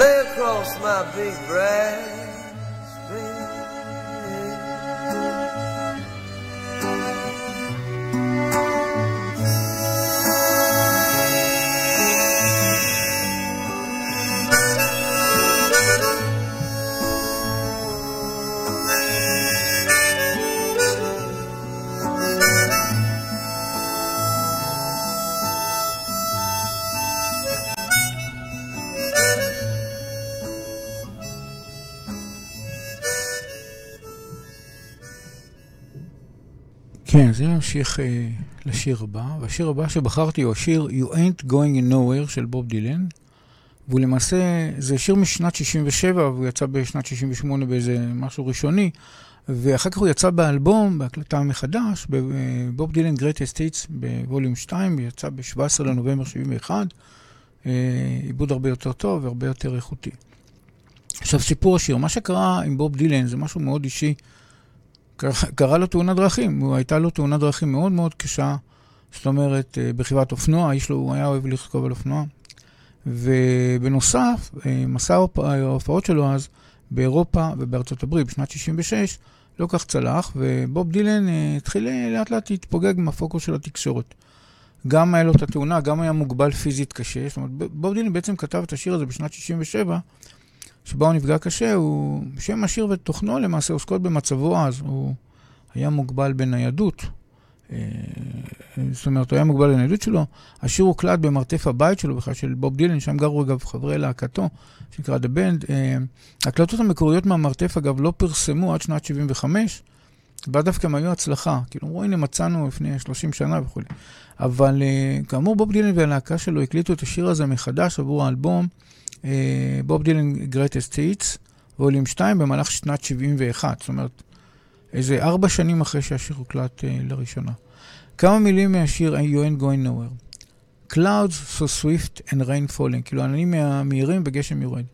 lay across my big brass כן, אז אני ממשיך אה, לשיר הבא, והשיר הבא שבחרתי הוא השיר You Ain't Going Nowhere של בוב דילן, והוא למעשה, זה שיר משנת 67, והוא יצא בשנת 68 באיזה משהו ראשוני, ואחר כך הוא יצא באלבום, בהקלטה מחדש, בבוב דילן Great Estates בווליום 2, יצא ב-17 לנובמבר 71, אה, עיבוד הרבה יותר טוב והרבה יותר איכותי. עכשיו, סיפור השיר, מה שקרה עם בוב דילן זה משהו מאוד אישי. קרה, לו תאונת דרכים, הייתה לו תאונת דרכים מאוד מאוד קשה, זאת אומרת, אה, ברכיבת אופנוע, איש לו, הוא היה אוהב לרכוב על אופנוע. ובנוסף, אה, מסע ההופעות שלו אז באירופה ובארצות הברית בשנת 66, לא כך צלח, ובוב דילן אה, התחיל לאט לאט להתפוגג מהפוקוס של התקשורת. גם היה לו את התאונה, גם היה מוגבל פיזית קשה. זאת אומרת, בוב דילן בעצם כתב את השיר הזה בשנת 67, שבה הוא נפגע קשה, הוא, שם השיר ותוכנו למעשה עוסקות במצבו אז. הוא היה מוגבל בניידות. אה, זאת אומרת, הוא היה מוגבל בניידות שלו. השיר הוקלט במרתף הבית שלו, בכלל של בוב דילן, שם גרו אגב חברי להקתו, שנקרא The Band. ההקלטות המקוריות מהמרתף, אגב, לא פרסמו עד שנת 75, ואז דווקא הם היו הצלחה. כאילו, אמרו, הנה, מצאנו לפני 30 שנה וכו'. אבל אה, כאמור, בוב דילן והלהקה שלו הקליטו את השיר הזה מחדש עבור האלבום אה, בוב דילן Greatest Hits, ווליום 2, במהלך שנת 71. זאת אומרת, איזה ארבע שנים אחרי שהשיר הוקלט uh, לראשונה. כמה מילים מהשיר You ain't going nowhere. Clouds so swift and rain falling, כאילו עננים מהירים וגשם יורד.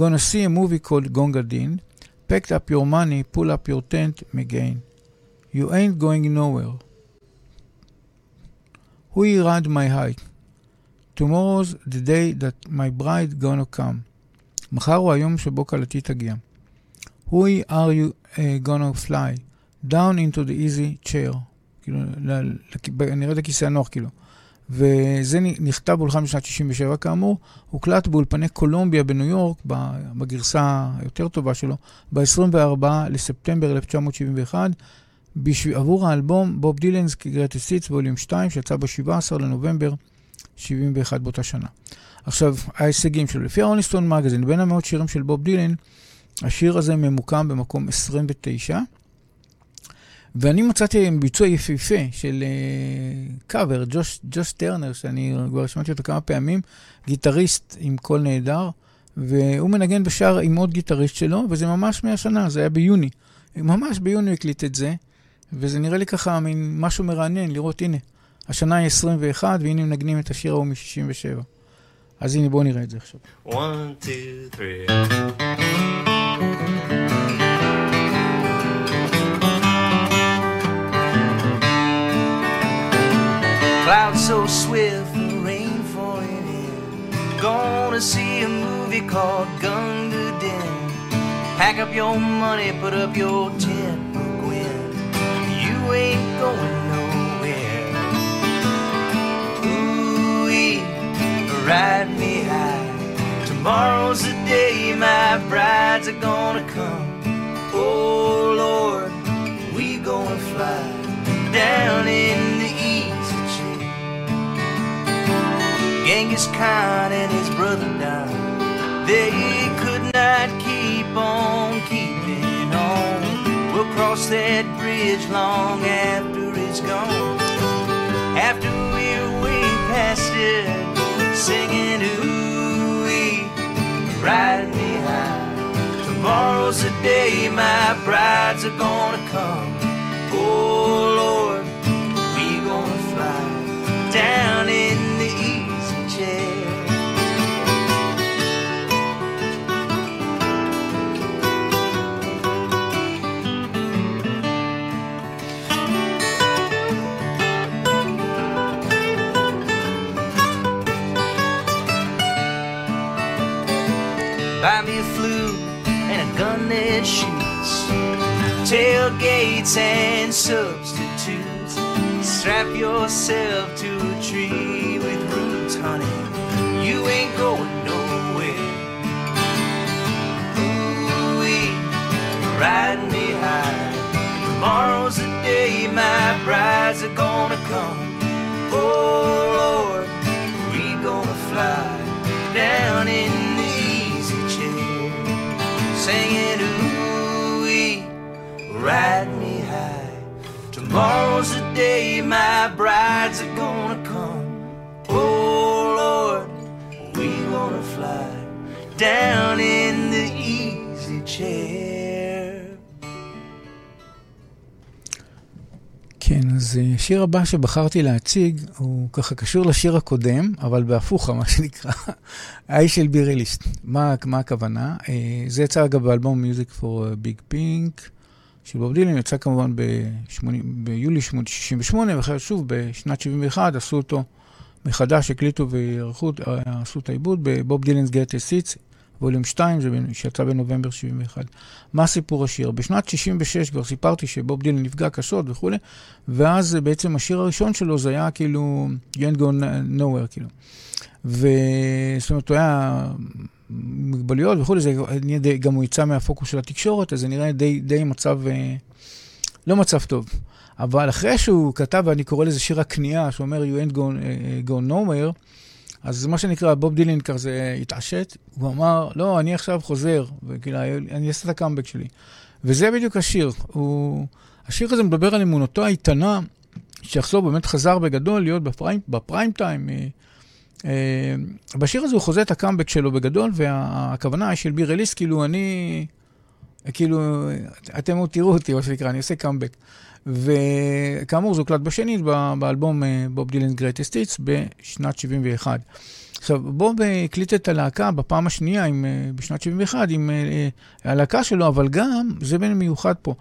Gonna see a movie called Gonga Din, packed up your money, pull up your tent, again. You ain't going nowhere. Who ride my height? Tomorrow's the day that my bride gonna come. מחר הוא היום שבו כלתי תגיע. Ooh, are we uh, gonna fly? Down into the easy chair. כאילו, נראה את הכיסא הנוח, כאילו. וזה נכתב והולחן בשנת 67 כאמור, הוקלט באולפני קולומביה בניו יורק, בגרסה היותר טובה שלו, ב-24 לספטמבר 1971, בשביל, עבור האלבום Bob Dylan's Greatest Hits Volume 2, שיצא ב-17 לנובמבר 71 באותה שנה. עכשיו, ההישגים שלו, לפי ה Rolling Stone Magazine, בין המאות שירים של בוב דילן, השיר הזה ממוקם במקום 29, ואני מצאתי ביצוע יפהפה של קאבר, uh, ג'וש, ג'וש טרנר, שאני כבר שמעתי אותו כמה פעמים, גיטריסט עם קול נהדר, והוא מנגן בשער עם עוד גיטריסט שלו, וזה ממש מהשנה, זה היה ביוני. ממש ביוני הקליט את זה, וזה נראה לי ככה מין משהו מרענן לראות, הנה, השנה היא 21, והנה מנגנים את השיר ההוא מ-67. אז הנה, בואו נראה את זה עכשיו. One, two, three. So swift, the rain falling in. Gonna see a movie called Gunga Din. Pack up your money, put up your tent, Gwen. You ain't going ride me high. Tomorrow's the day my brides are gonna come. Oh Lord, we gonna fly down in the easy chair. Genghis Khan and his brother died. They could not keep on keeping on. We'll cross that bridge long after it's gone. After we're way past it, singing ooh ride me high. Tomorrow's the day my brides are gonna come. Oh Lord, we gonna fly down in Tailgates and substitutes. Strap yourself to a tree with roots, honey. You ain't going nowhere. Ooh-wee, ride me high. Tomorrow's the day my brides are gonna come. Oh Lord, we gonna fly down in the easy chair, singing ooh ride me high. Tomorrow's the day my brides are gonna come. Oh Lord, we gonna fly down in the easy chair. כן, אז אה, השיר הבא שבחרתי להציג הוא ככה קשור לשיר הקודם, אבל בהפוכה, מה שנקרא, האיש של בירי ליסט. מה, מה הכוונה? אה, זה יצא אגב באלבום Music for Big Pink של בוב דילן, יצא כמובן ב-80, ביולי 68, ואחרי שוב בשנת 71 עשו אותו מחדש, הקליטו וערכו, עשו את העיבוד בבוב דילנ's Get a ווליום 2, זה שיצא בנובמבר 71. מה סיפור השיר? בשנת 66 כבר סיפרתי שבוב דילן נפגע קשות וכולי, ואז בעצם השיר הראשון שלו זה היה כאילו You ain't go nowhere, כאילו. וזאת אומרת, הוא היה מוגבלויות וכולי, זה גם הוא יצא מהפוקוס של התקשורת, אז זה נראה די, די מצב, אה, לא מצב טוב. אבל אחרי שהוא כתב, ואני קורא לזה שיר הכניעה, שאומר You ain't go, uh, go nowhere, אז מה שנקרא, בוב דילין כזה התעשת, הוא אמר, לא, אני עכשיו חוזר, וכאילו, אני אעשה את הקאמבק שלי. וזה בדיוק השיר. הוא... השיר הזה מדבר על אמונתו האיתנה, שיחזור באמת חזר בגדול להיות ב prime, ב prime time. אה, אה, בשיר הזה הוא חוזה את הקאמבק שלו בגדול, והכוונה של be released, כאילו אני, כאילו, אתם עוד תראו אותי, מה שנקרא, אני עושה קאמבק. וכאמור, זה הוקלט בשנית באלבום Bob Dylan Greatest Hits בשנת 71. עכשיו, בוב הקליט את הלהקה בפעם השנייה, עם, אה, בשנת 71, עם הלהקה שלו, אבל גם, זה בין מיוחד פה,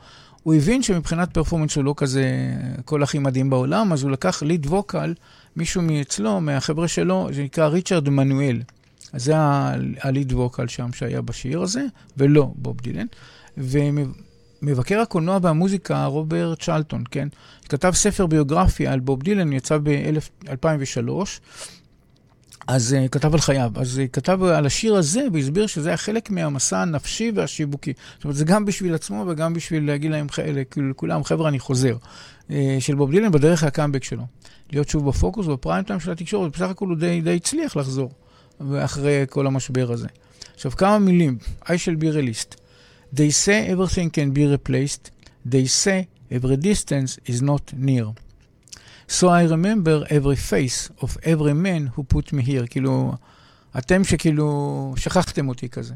הוא הבין שמבחינת פרפורמנס הוא לא כזה כל הכי מדהים בעולם, אז הוא לקח ליד ווקל, מישהו מאצלו, מהחבר'ה שלו, זה נקרא ריצ'רד מנואל. אז זה הליד ווקל שם שהיה בשיר הזה, ולא בוב דילן. מבקר הקולנוע והמוזיקה, רוברט צ'לטון, כן? כתב ספר ביוגרפיה על בוב דילן, יצא ב-2003, אז uh, כתב על חייו. אז uh, כתב על השיר הזה והסביר שזה היה חלק מהמסע הנפשי והשיווקי. זאת אומרת, זה גם בשביל עצמו וגם בשביל להגיד להם, כאילו, לכולם, חבר'ה, אני חוזר. Uh, של בוב דילן בדרך הקאמבק שלו. להיות שוב בפוקוס, בפריים טיים של התקשורת, בסך הכל הוא די, די הצליח לחזור, אחרי כל המשבר הזה. עכשיו, כמה מילים. I shall be released. They say everything can be replaced. They say every distance is not near. So I remember every face of every man who put me here. כאילו, אתם שכאילו שכחתם אותי כזה.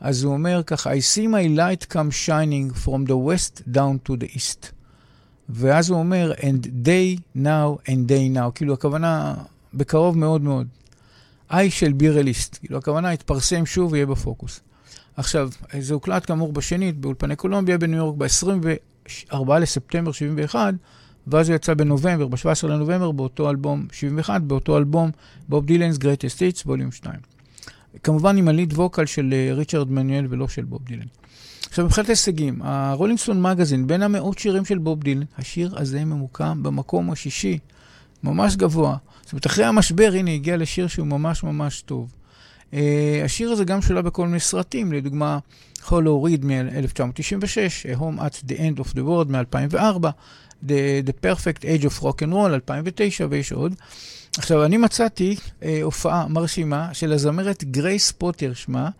אז הוא אומר ככה, I see my light come shining from the west down to the east. ואז הוא אומר, and day now and day now. כאילו, הכוונה בקרוב מאוד מאוד. I shall be released. כאילו, הכוונה יתפרסם שוב ויהיה בפוקוס. עכשיו, זה הוקלט כאמור בשנית באולפני קולומביה בניו יורק ב-24 לספטמבר 71, ואז הוא יצא בנובמבר, ב-17 לנובמבר, באותו אלבום 71, באותו אלבום Bob Dylan's Greatest Hits, Volume 2. כמובן עם ה lead vocal של אה, ריצ'רד מנואל ולא של בוב דילן. עכשיו, מבחינת הישגים, ה Rolling Stone Magazine, בין המאות שירים של בוב דילן, השיר הזה ממוקם במקום השישי, ממש גבוה. זאת אומרת, אחרי המשבר, הנה, הגיע לשיר שהוא ממש ממש טוב. Uh, השיר הזה גם שולב בכל מיני סרטים, לדוגמה, Hollow Reed מ-1996, Home at the End of the World מ-2004, the, the Perfect Age of Rock and Roll 2009 ויש עוד. עכשיו, אני מצאתי uh, הופעה מרשימה של הזמרת גרייס פוטר שמה,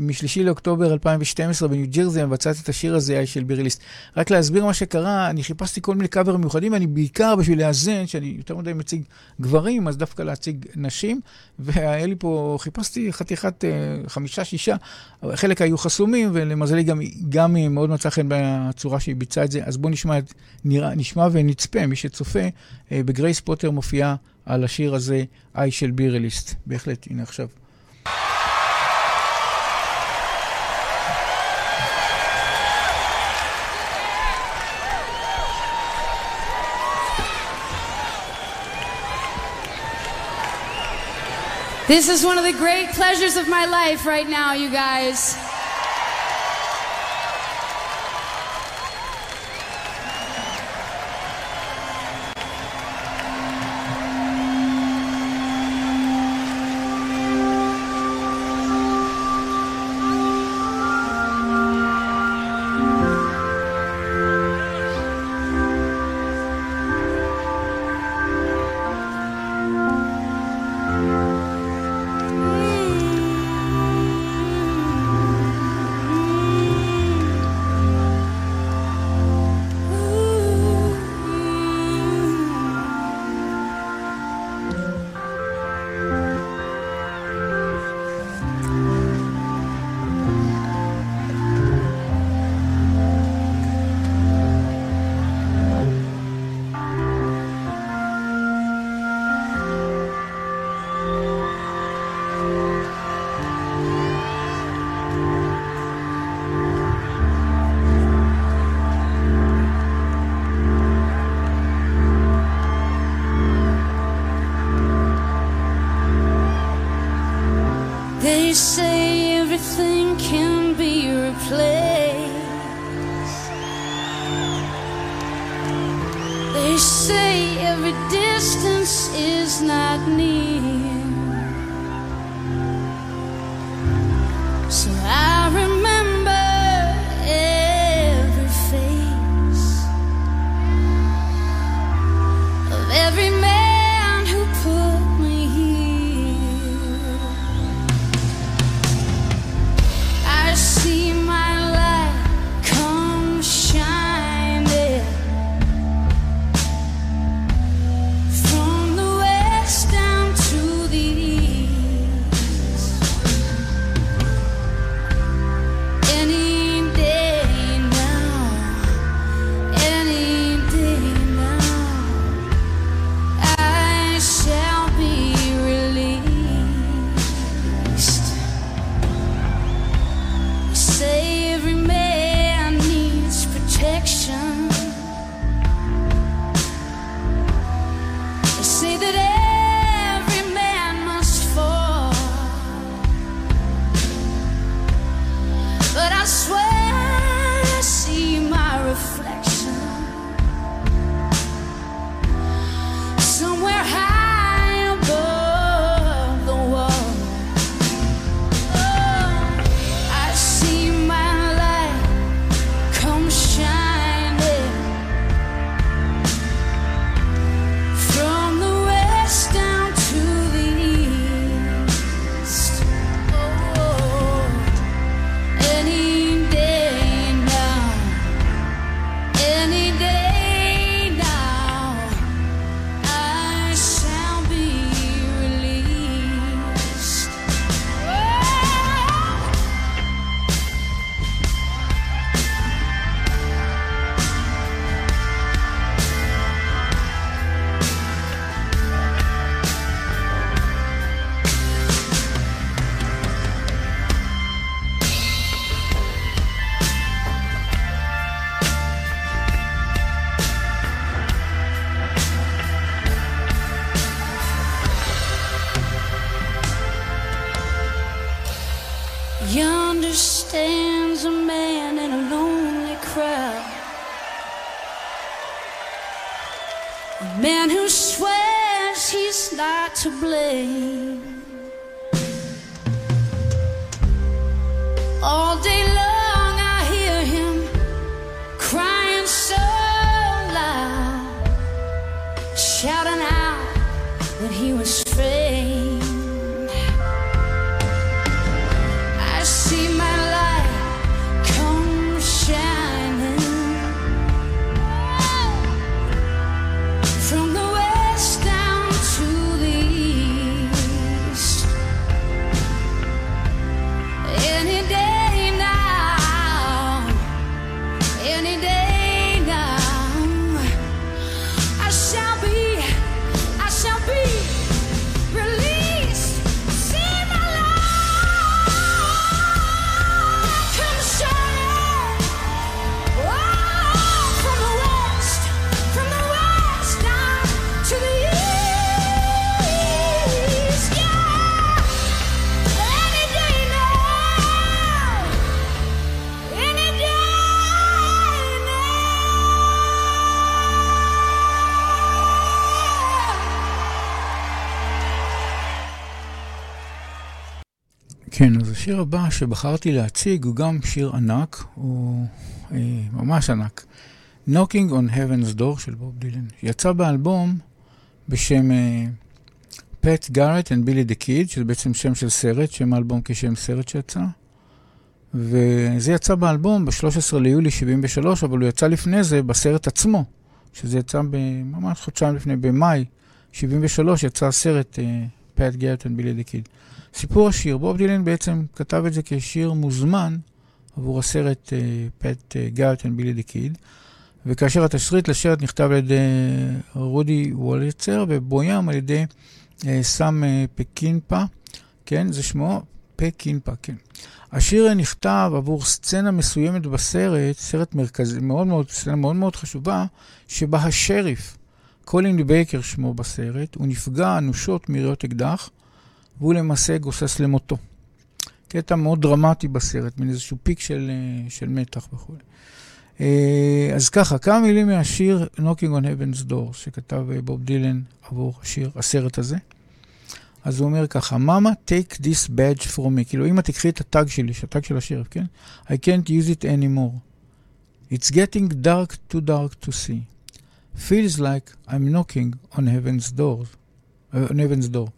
משלישי לאוקטובר 2012 בניו ג'רזי, מבצעת את השיר הזה של ביריליסט. רק להסביר מה שקרה, אני חיפשתי כל מיני קאברים מיוחדים, אני בעיקר בשביל לאזן, שאני יותר מדי מציג גברים, אז דווקא להציג נשים, והיה לי פה, חיפשתי חתיכת אה, חמישה, שישה, חלק היו חסומים, ולמזלי גם, גם מאוד מצא חן בצורה שהיא ביצעה את זה, אז בואו נשמע, נשמע ונצפה, מי שצופה, אה, בגרייס פוטר מופיעה על השיר הזה, איי של ביריליסט. בהחלט, הנה עכשיו. This is one of the great pleasures of my life right now, you guys. כן, אז השיר הבא שבחרתי להציג הוא גם שיר ענק, הוא אה, ממש ענק. Knocking on Heaven's Door של בוב דילן. יצא באלבום בשם פט גארט and בילי דה קיד, שזה בעצם שם של סרט, שם האלבום כשם סרט שיצא. וזה יצא באלבום ב-13 ליולי 73, אבל הוא יצא לפני זה בסרט עצמו, שזה יצא ממש חודשיים לפני, במאי 73, יצא הסרט פט גארט and בילי דה קיד. סיפור השיר, בוב דילן בעצם כתב את זה כשיר מוזמן עבור הסרט פט גארט and בילי דה קיד, וכאשר התסריט לשרת נכתב על ידי רודי וולצר ובוים על ידי אה, סם אה, פקינפה, כן, זה שמו פקינפה, כן. השיר נכתב עבור סצנה מסוימת בסרט, סרט מרכזי, מאוד מאוד, סצנה מאוד מאוד חשובה, שבה השריף, קולין בייקר שמו בסרט, הוא נפגע אנושות מיריות אקדח, והוא למעשה גוסס למותו. קטע מאוד דרמטי בסרט, מין איזשהו פיק של, אה, של מתח וכו'. אה, אז ככה, כמה מילים מהשיר Knocking on Heaven's Door, שכתב אה, בוב דילן עבור השיר, הסרט הזה. אז הוא אומר ככה, Mama, take this badge from me. כאילו, אמא, תקחי את התג שלי, התג של השריף, כן? I can't use it anymore. It's getting dark too dark to see. Feels like I'm knocking on heaven's door. Uh, on heaven's door.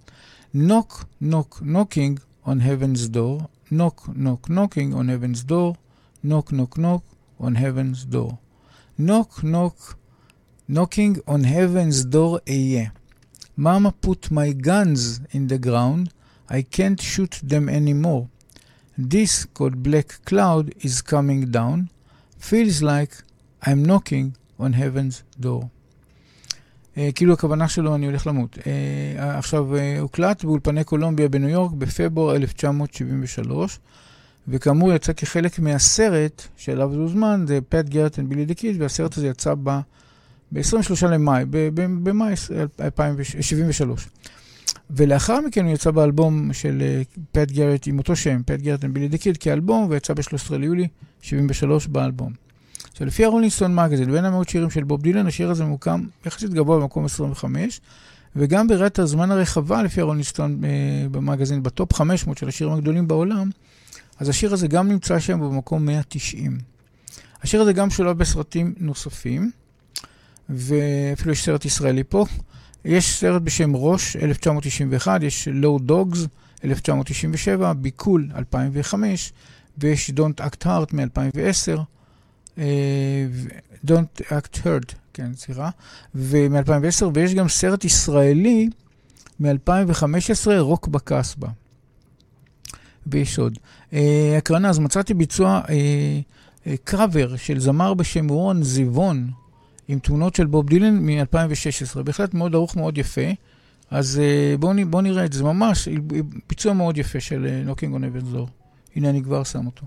Knock, knock, knocking on heaven's door. Knock, knock, knocking on heaven's door. Knock, knock, knock on heaven's door. Knock, knock, knocking on heaven's door אהיה. Mama put my guns in the ground. I can't shoot them anymore. This called black cloud is coming down. Feels like I'm knocking on heaven's door. Uh, כאילו הכוונה שלו, אני הולך למות. Uh, עכשיו, uh, הוקלט באולפני קולומביה בניו יורק בפברואר 1973, וכאמור יצא כחלק מהסרט שאליו זה הוזמן, זה פט גרטן בילי דה קיד, והסרט הזה יצא ב... ב-23 למאי, במאי 2073. ולאחר מכן הוא יצא באלבום של Pat Garrett עם אותו שם, Pat Garrett Billy the Kid כאלבום, ויצא ב-13 ליולי 73 באלבום. עכשיו, לפי ה Rolling Stone Magazine, בין המאות שירים של בוב דילן, השיר הזה מוקם יחסית גבוה במקום 25, וגם בראיית הזמן הרחבה, לפי ה Rolling Stone אה, במגזין, ב top 500 של השירים הגדולים בעולם, אז השיר הזה גם נמצא שם במקום 190. השיר הזה גם שולב בסרטים נוספים, ואפילו יש סרט ישראלי פה. יש סרט בשם ראש, 1991, יש לואו דוגס, 1997, ביקול, 2005, ויש Don't Act Hard מ-2010, uh, Don't Act Hurt, כן, סליחה, ומ-2010, ויש גם סרט ישראלי מ-2015, רוק בקסבה. ויש עוד. Uh, הקרנה, אז מצאתי ביצוע קאבר uh, של זמר בשם רון זיוון, עם תמונות של בוב דילן מ-2016. בהחלט מאוד ארוך, מאוד יפה. אז בואו בוא נראה את זה. ממש ביצוע מאוד יפה של Knocking on Heaven's Door. הנה אני כבר שם אותו.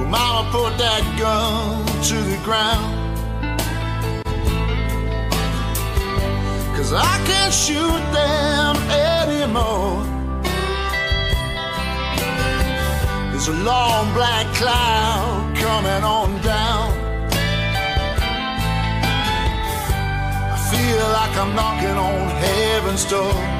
Well, Mama put that gun to the ground. Cause I can't shoot them anymore. There's a long black cloud coming on down. I feel like I'm knocking on heaven's door.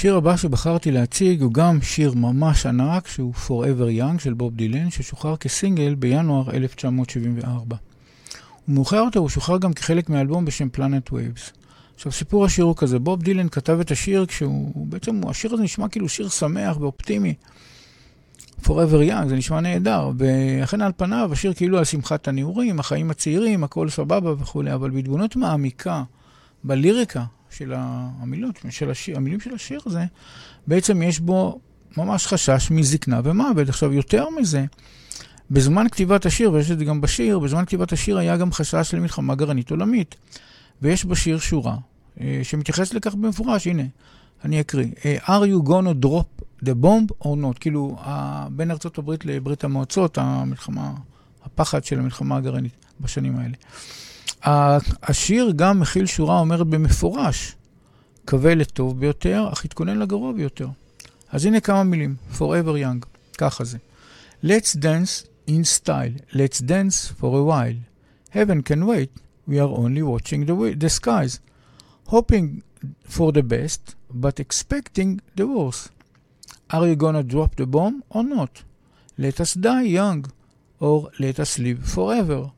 השיר הבא שבחרתי להציג הוא גם שיר ממש ענק, שהוא Forever Young של בוב דילן, ששוחרר כסינגל בינואר 1974. ומאוחר יותר הוא שוחרר גם כחלק מאלבום בשם Planet Waves. עכשיו, סיפור השיר הוא כזה, בוב דילן כתב את השיר כשהוא, בעצם השיר הזה נשמע כאילו שיר שמח ואופטימי. Forever Young, זה נשמע נהדר, ואכן על פניו השיר כאילו על שמחת הנעורים, החיים הצעירים, הכל סבבה וכולי, אבל בהתבוננות מעמיקה, בליריקה של המילות, של השיר, המילים של השיר הזה, בעצם יש בו ממש חשש מזקנה ומוות. עכשיו, יותר מזה, בזמן כתיבת השיר, ויש את זה גם בשיר, בזמן כתיבת השיר היה גם חשש למלחמה גרעינית עולמית. ויש בשיר שורה אה, שמתייחסת לכך במפורש, הנה, אני אקריא. אה, are you gonna drop the bomb or not? כאילו, בין ארצות הברית לברית המועצות, המלחמה, הפחד של המלחמה הגרעינית בשנים האלה. השיר גם מכיל שורה אומרת במפורש, קווה לטוב ביותר, אך התכונן לגרוע ביותר. אז הנה כמה מילים, forever young, ככה זה. Let's dance in style, let's dance for a while. Heaven can wait, we are only watching the, the skies, hoping for the best, but expecting the worst. Are you gonna drop the bomb or not? Let us die young, or let us live forever.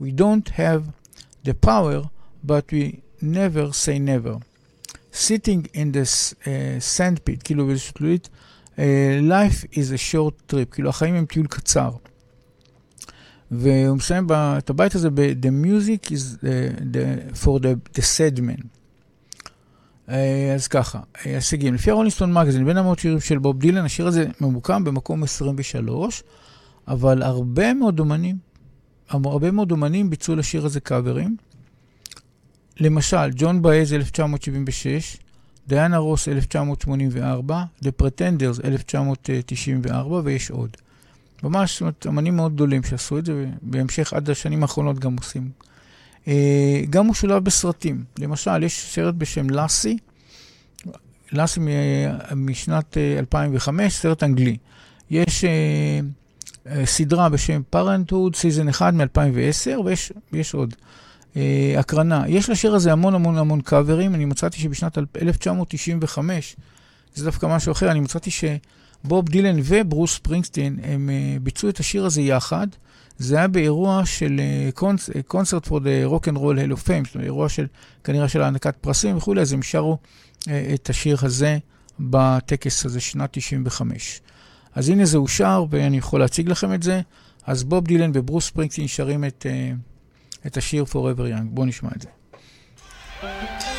We don't have the power, but we never say never. Sitting in this uh, sandpit, כאילו באיזושהי תלולית, uh, life is a short trip, כאילו החיים הם טיול קצר. והוא מסיים את הבית הזה ב-The music is the, the, for the, the sad man. אז ככה, הישגים. לפי הרולינסטון מגזין, בין המאות שירים של בוב דילן, השיר הזה ממוקם במקום 23, אבל הרבה מאוד אומנים, הרבה מאוד אומנים ביצעו לשיר הזה קאברים. למשל, ג'ון באז 1976, דיאנה רוס 1984, The Pretenders 1994, ויש עוד. ממש, זאת אומרת, אמנים מאוד גדולים שעשו את זה, ובהמשך עד השנים האחרונות גם עושים. אה, גם הוא שולב בסרטים. למשל, יש סרט בשם לאסי, לאסי משנת 2005, אה, סרט אנגלי. יש אה, סדרה בשם Parenthood, season 1 מ-2010, ויש עוד. הקרנה. יש לשיר הזה המון המון המון קאברים, אני מצאתי שבשנת 1995, זה דווקא משהו אחר, אני מצאתי ש... בוב דילן וברוס ספרינגסטין, הם uh, ביצעו את השיר הזה יחד. זה היה באירוע של Concert for the Rock and Roll Hall of Fame, זאת אומרת, אירוע של, כנראה של הענקת פרסים וכולי, אז הם שרו uh, את השיר הזה בטקס הזה, שנת 95. אז הנה זה אושר, ואני יכול להציג לכם את זה. אז בוב דילן וברוס ספרינגסטין שרים את, uh, את השיר Forever Young. בואו נשמע את זה.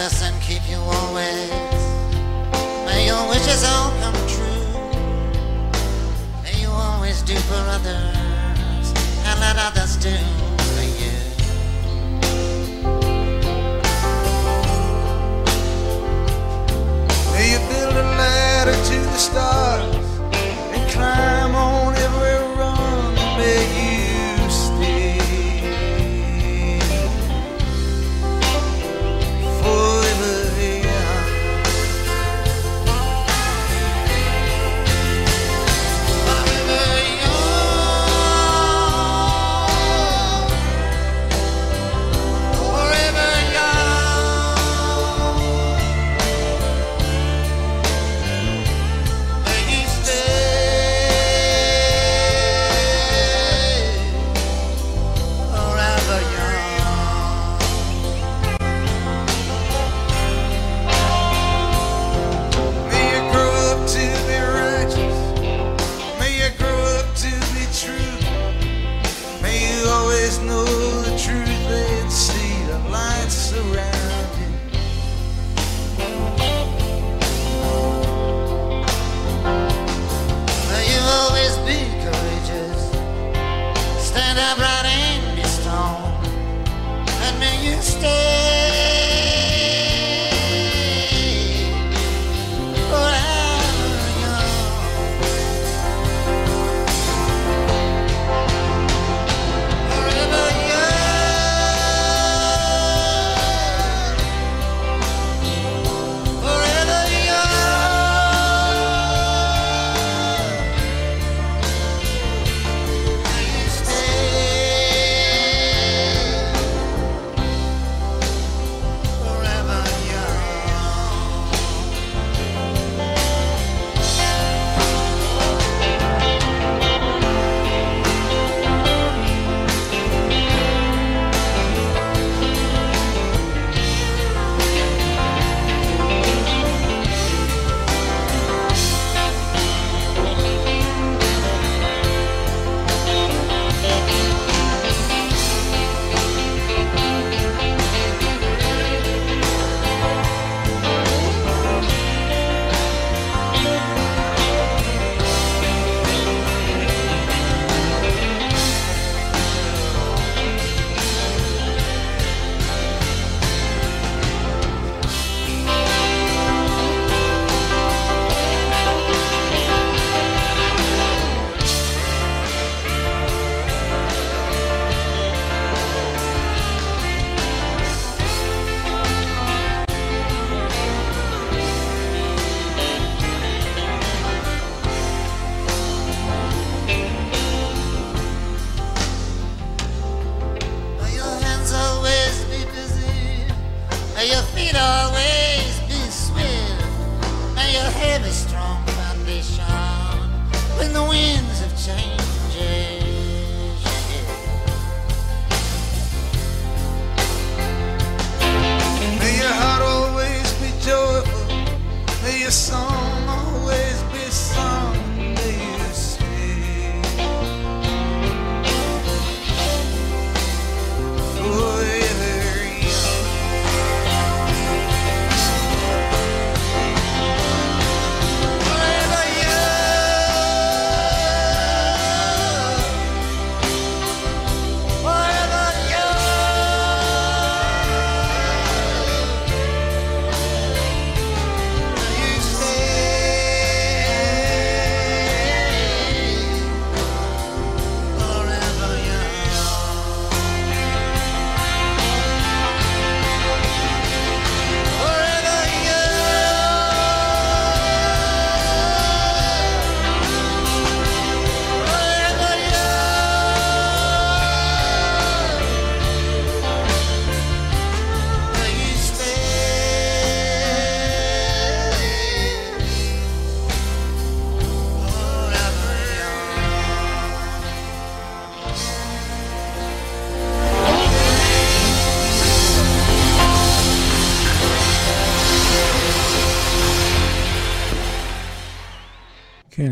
Bless and keep you always. May your wishes all come true. May you always do for others and let others do for you. May you build a ladder to the stars and climb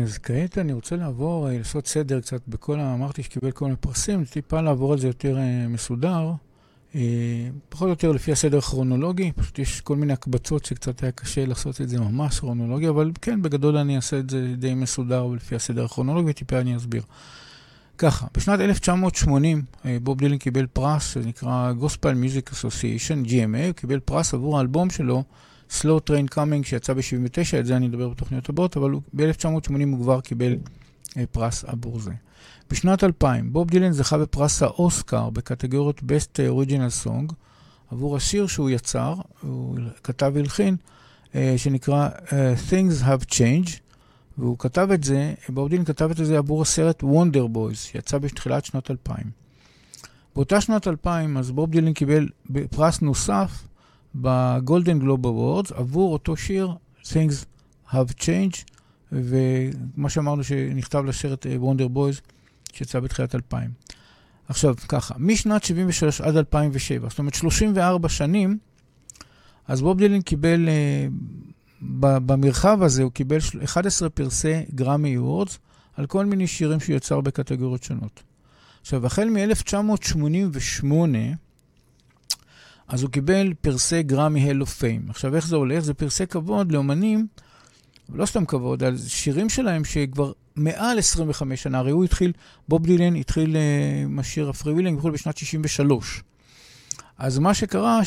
אז כעת אני רוצה לעבור, אה, לעשות סדר קצת בכל. אמרתי שקיבל כל מיני פרסים, טיפה לעבור על זה יותר אה, מסודר. אה, פחות או יותר לפי הסדר הכרונולוגי, פשוט יש כל מיני הקבצות שקצת היה קשה לעשות את זה ממש כרונולוגי, אבל כן, בגדול אני אעשה את זה די מסודר לפי הסדר הכרונולוגי, טיפה אני אסביר. ככה, בשנת 1980 אה, בוב דילן קיבל פרס שנקרא Gospel Music Association, GMA, הוא קיבל פרס עבור האלבום שלו, Slow Train Coming, שיצא ב-79, את זה אני אדבר בתוכניות הבאות, אבל ב-1980 הוא כבר קיבל אה, פרס עבור זה. בשנת 2000, בוב דילן זכה בפרס האוסקר בקטגוריות Best Original Song עבור השיר שהוא יצר, הוא כתב והלחין, אה, שנקרא אה, Things Have Changed, והוא כתב את זה, בוב דילן כתב את זה עבור הסרט Wonder Boys, שיצא בתחילת שנות 2000. באותה שנת 2000, אז בוב דילן קיבל פרס נוסף ב Golden Globe Awards עבור אותו שיר, Things Have Changed, ומה שאמרנו שנכתב לסרט אה, Wonder Boys, שיצא בתחילת 2000. עכשיו, ככה, משנת 73 עד 2007, זאת אומרת 34 שנים, אז בוב דילן קיבל, אה, במרחב הזה הוא קיבל של- 11 פרסי Grammy Awards על כל מיני שירים שהוא יצר בקטגוריות שונות. עכשיו, החל מ-1988, אז הוא קיבל פרסי Grammy Hall of Fame. עכשיו, איך זה הולך? זה פרסי כבוד לאומנים, לא סתם כבוד, על שירים שלהם שכבר מעל 25 שנה. הרי הוא התחיל, בוב דילן התחיל אה, עם השיר ה Freewheelin' וכו' בשנת 63. אז מה שקרה,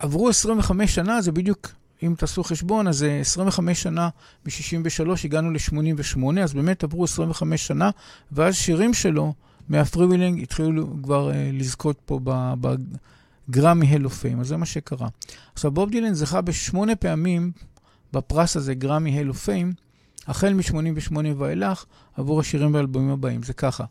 שעברו 25 שנה, זה בדיוק, אם תעשו חשבון, אז זה 25 שנה מ-63 הגענו ל-88, אז באמת עברו 25 שנה, ואז שירים שלו מה Freewheelin' התחילו כבר אה, לזכות פה ב... ב Grammy Hall of Fame, אז זה מה שקרה. עכשיו, בוב דילן זכה בשמונה פעמים בפרס הזה, Grammy Hall of Fame, החל מ-88 ואילך, עבור השירים והאלבומים הבאים. זה ככה,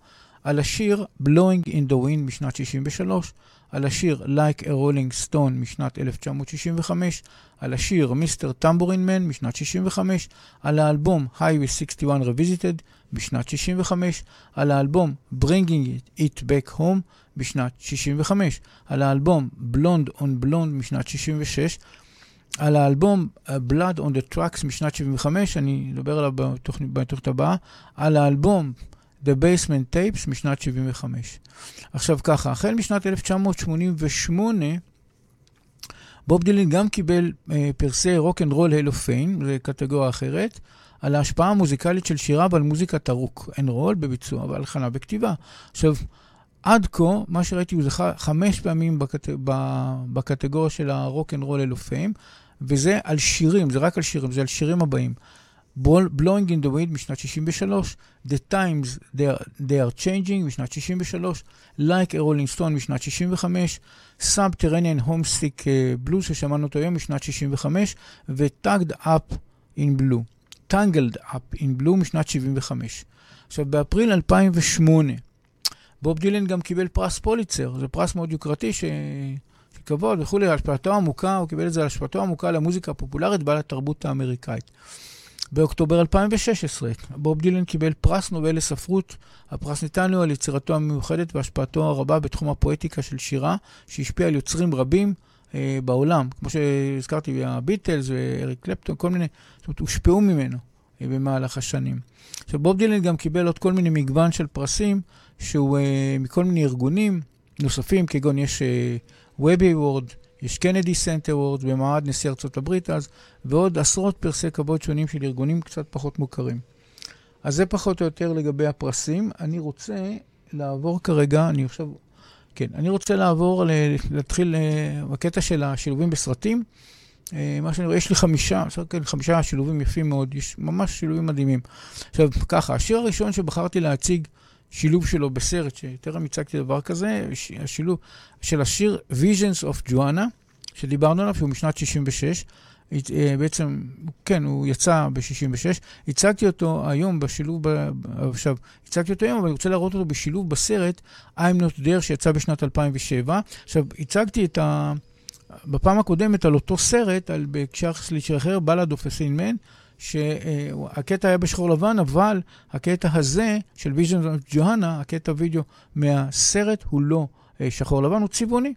על השיר Blowing in the Wind משנת 63, על השיר Like a Rolling Stone משנת 1965, על השיר Mr. Tambourine Man משנת 65, על האלבום Highway 61 Revisited בשנת 65, על האלבום Bringing It Back Home בשנת 65, על האלבום Blonde on Blonde משנת 66, על האלבום uh, Blood on the Tracks משנת 75, אני אדבר עליו בתוכנית, בתוכנית הבאה, על האלבום The Basement Tapes משנת 75. עכשיו ככה, החל משנת 1988, בוב דילן גם קיבל uh, פרסי Rock and Roll Hall of Fame, זו קטגוריה אחרת, על ההשפעה המוזיקלית של שיריו על מוזיקת ה rock and roll בביצוע והלחנה וכתיבה. עכשיו, עד כה, מה שראיתי, הוא זכה חמש פעמים בקט... בקטגוריה של ה Rock and Roll Hall of Fame, וזה על שירים, זה רק על שירים, זה על שירים הבאים. Blowing in the Wind משנת 63, The Times They are, they are Changing משנת 63, Like a Rolling Stone משנת 65, Subterranean Homesick Blues ששמענו אותו היום משנת 65, ו-Tugged Up in Blue, Tangled Up in Blue משנת 75. עכשיו, באפריל 2008, בוב דילן גם קיבל פרס פוליצר, זה פרס מאוד יוקרתי ש... כבוד וכולי, השפעתו העמוקה, הוא קיבל את זה על השפעתו העמוקה למוזיקה הפופולרית בעל התרבות האמריקאית. באוקטובר 2016, בוב דילן קיבל פרס נובל לספרות. הפרס ניתן לו על יצירתו המיוחדת והשפעתו הרבה בתחום הפואטיקה של שירה, שהשפיע על יוצרים רבים אה, בעולם. כמו שהזכרתי, הביטלס ואריק קלפטון, כל מיני, זאת אומרת, הושפעו ממנו אה, במהלך השנים. עכשיו, בוב דילן גם קיבל עוד כל מיני מגוון של פרסים, שהוא אה, מכל מיני ארגונים נוספים, כגון יש אה, Webby Award, יש Kennedy Center Award במעמד נשיא ארצות הברית אז, ועוד עשרות פרסי כבוד שונים של ארגונים קצת פחות מוכרים. אז זה פחות או יותר לגבי הפרסים. אני רוצה לעבור כרגע, אני עכשיו, כן, אני רוצה לעבור, להתחיל אה, בקטע של השילובים בסרטים. אה, מה שאני רואה, יש לי חמישה, הכל חמישה שילובים יפים מאוד, יש ממש שילובים מדהימים. עכשיו, ככה, השיר הראשון שבחרתי להציג שילוב שלו בסרט, שטרם הצגתי דבר כזה, השילוב של השיר Visions of Joanna, שדיברנו עליו, שהוא משנת 66. אה, בעצם, כן, הוא יצא ב-66. הצגתי אותו היום בשילוב, עכשיו, הצגתי אותו היום, אבל אני רוצה להראות אותו בשילוב בסרט I'm Not There, שיצא בשנת 2007. עכשיו, הצגתי את ה... בפעם הקודמת על אותו סרט, על בהקשר לשיר אחר, Ballad of a Thin Man, שהקטע היה בשחור לבן, אבל הקטע הזה של Visions of Johanna, הקטע וידאו מהסרט הוא לא אה, שחור לבן, הוא צבעוני.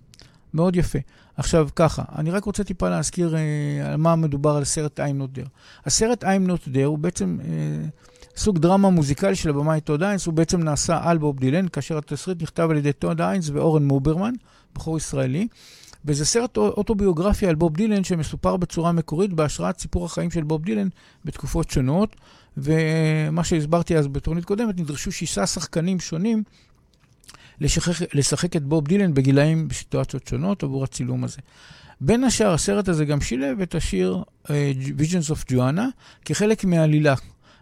מאוד יפה. עכשיו ככה, אני רק רוצה טיפה להזכיר אה, על מה מדובר על הסרט I'm Not There. הסרט I'm Not There הוא בעצם אה, סוג דרמה מוזיקלי של הבמאי טוד היינס, הוא בעצם נעשה על בוב דילן, כאשר התסריט נכתב על ידי טוד היינס ואורן מוברמן, בחור ישראלי. וזה סרט אוטוביוגרפיה על בוב דילן שמסופר בצורה מקורית בהשראת סיפור החיים של בוב דילן בתקופות שונות. ומה שהסברתי אז בתוכנית קודמת, נדרשו שישה שחקנים שונים לשחק, לשחק את בוב דילן בגילאים בסיטואציות שונות עבור הצילום הזה. בין השאר, הסרט הזה גם שילב את השיר uh, Visions of Joanna כחלק מהעלילה.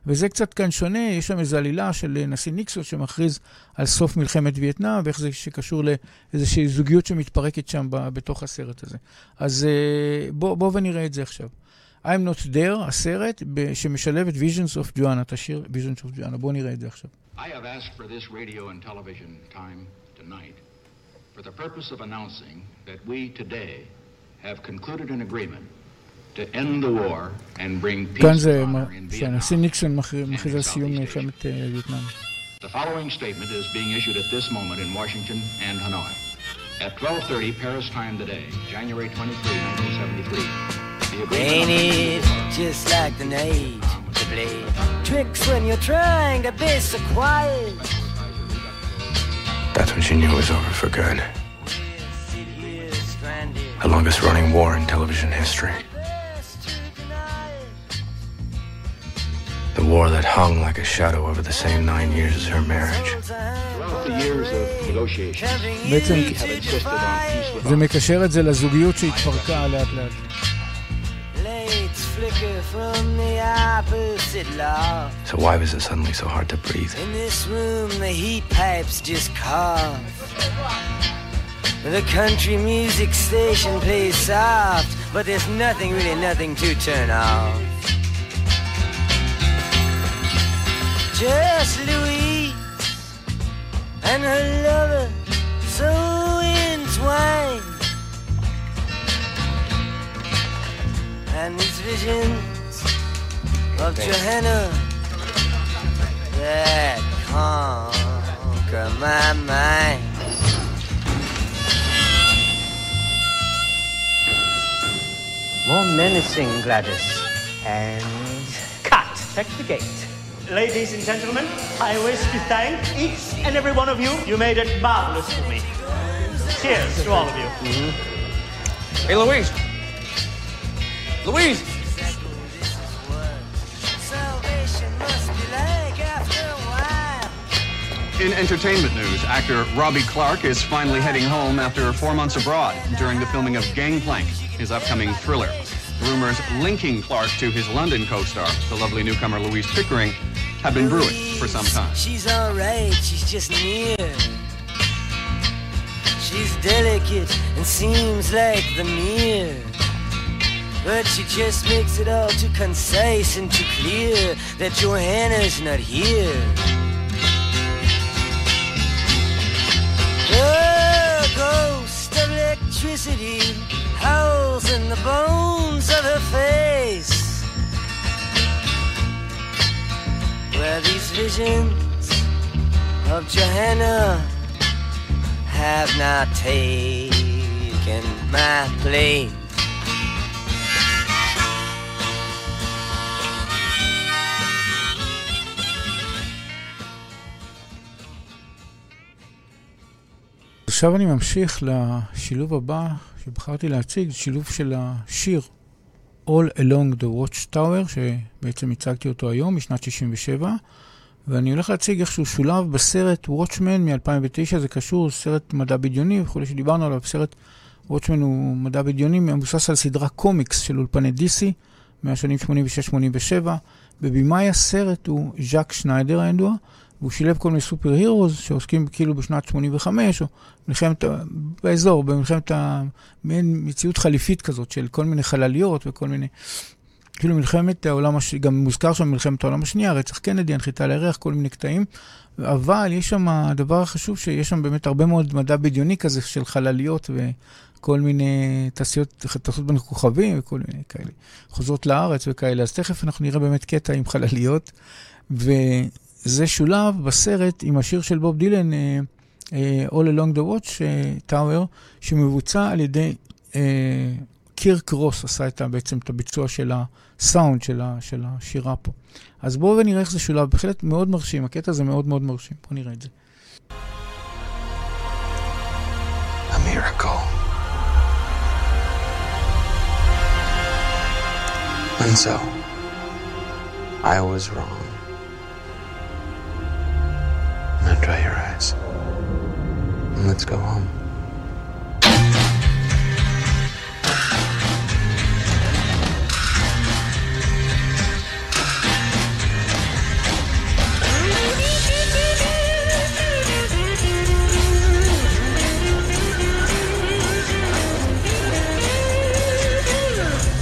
וזה קצת כאן שונה, יש שם איזו עלילה של נשיא ניקסון שמכריז על סוף מלחמת וייטנאם, ואיך זה שקשור לאיזושהי זוגיות שמתפרקת שם בתוך הסרט הזה. אז uh, בואו בוא ונראה את זה עכשיו. I'm Not There, הסרט ב- שמשלב את Visions of Joanna, את השיר Visions of Joanna. בואו נראה את זה עכשיו. I have asked for this radio and television time tonight for the purpose of announcing that we today have concluded an agreement to end the war and bring peace כאן and זה honor מה- in שהנשיא Vietnam. ניקסון מכריז מכריז על סיום מלחמת אה, וייטנאם. The following statement is being issued at this moment in Washington and Hanoi. At 12:30 Paris time today, January 23, 1973. The agreement Ain't on the it just like the night to play tricks when you're trying to be so quiet? That's when she knew it was over for good. Sit here stranded, The longest running war in television history. best to deny it. The war that hung like a shadow over the same nine years as her marriage. Throughout the years of negotiations, בעצם we have insisted on peace with זה honor. מקשר את זה לזוגיות שהתפרקה לאט לאט. So why was it suddenly so hard to breathe? In this room, the heat pipes just cough. The country music station plays soft, but there's nothing, really nothing to turn off. Just Louise and her lover so entwined. And these visions of Johanna that conquer my mind. More menacing, Gladys. And cut. Check the gate. Ladies and gentlemen, I wish to thank each and every one of you. You made it marvelous for me. Cheers to all of you. Hey, Louise. Louise. Salvation must be like after a while. In entertainment news, actor Robbie Clark is finally heading home after four months abroad during the filming of Gangplank, his upcoming thriller. Rumors linking Clark to his London co-star, the lovely newcomer Louise Pickering, have been brewing for some time. She's alright, she's just near. She's delicate and seems like the mirror. But she just makes it all too concise and too clear that Johanna's not here. The ghost of electricity howls in the bones of her face. visions of Johanna have not taken my place. עכשיו אני ממשיך לשילוב הבא שבחרתי להציג, שילוב של השיר All Along the Watchtower, שבעצם הצגתי אותו היום, משנת 67, ואני הולך להציג איכשהו שולב בסרט Watchman מ-2009, זה קשור, סרט מדע בדיוני וכולי שדיברנו עליו, סרט Watchman הוא מדע בדיוני, מבוסס על סדרה קומיקס של אולפני DC, מהשנים 86-87. בבימאי הסרט הוא ז'אק שניידר הידוע, והוא שילב כל מיני סופר הירוס שעוסקים כאילו בשנת 85, או מלחמת, באזור, במלחמת ה... מציאות חליפית כזאת של כל מיני חלליות וכל מיני... כאילו מלחמת העולם השני, גם מוזכר שם מלחמת העולם השנייה, רצח קנדי, הנחיתה על הירח, כל מיני קטעים. אבל יש שם, הדבר החשוב, שיש שם באמת הרבה מאוד מדע בדיוני כזה של חלליות וכל מיני תעשיות, תעשיות בין כוכבים וכל מיני כאלה. חוזרות לארץ וכאלה. אז תכף אנחנו נראה באמת קטע עם חלליות. וזה שולב בסרט עם השיר של בוב דילן, uh, All Along the Watch uh, Tower, שמבוצע על ידי uh, קירק רוס, עשה את, בעצם את הביצוע של הסאונד של, השירה פה. אז בואו ונראה איך זה שולב, בהחלט מאוד מרשים, הקטע הזה מאוד מאוד מרשים, בואו נראה את זה. And so, I was wrong. Now dry your eyes. And let's go home.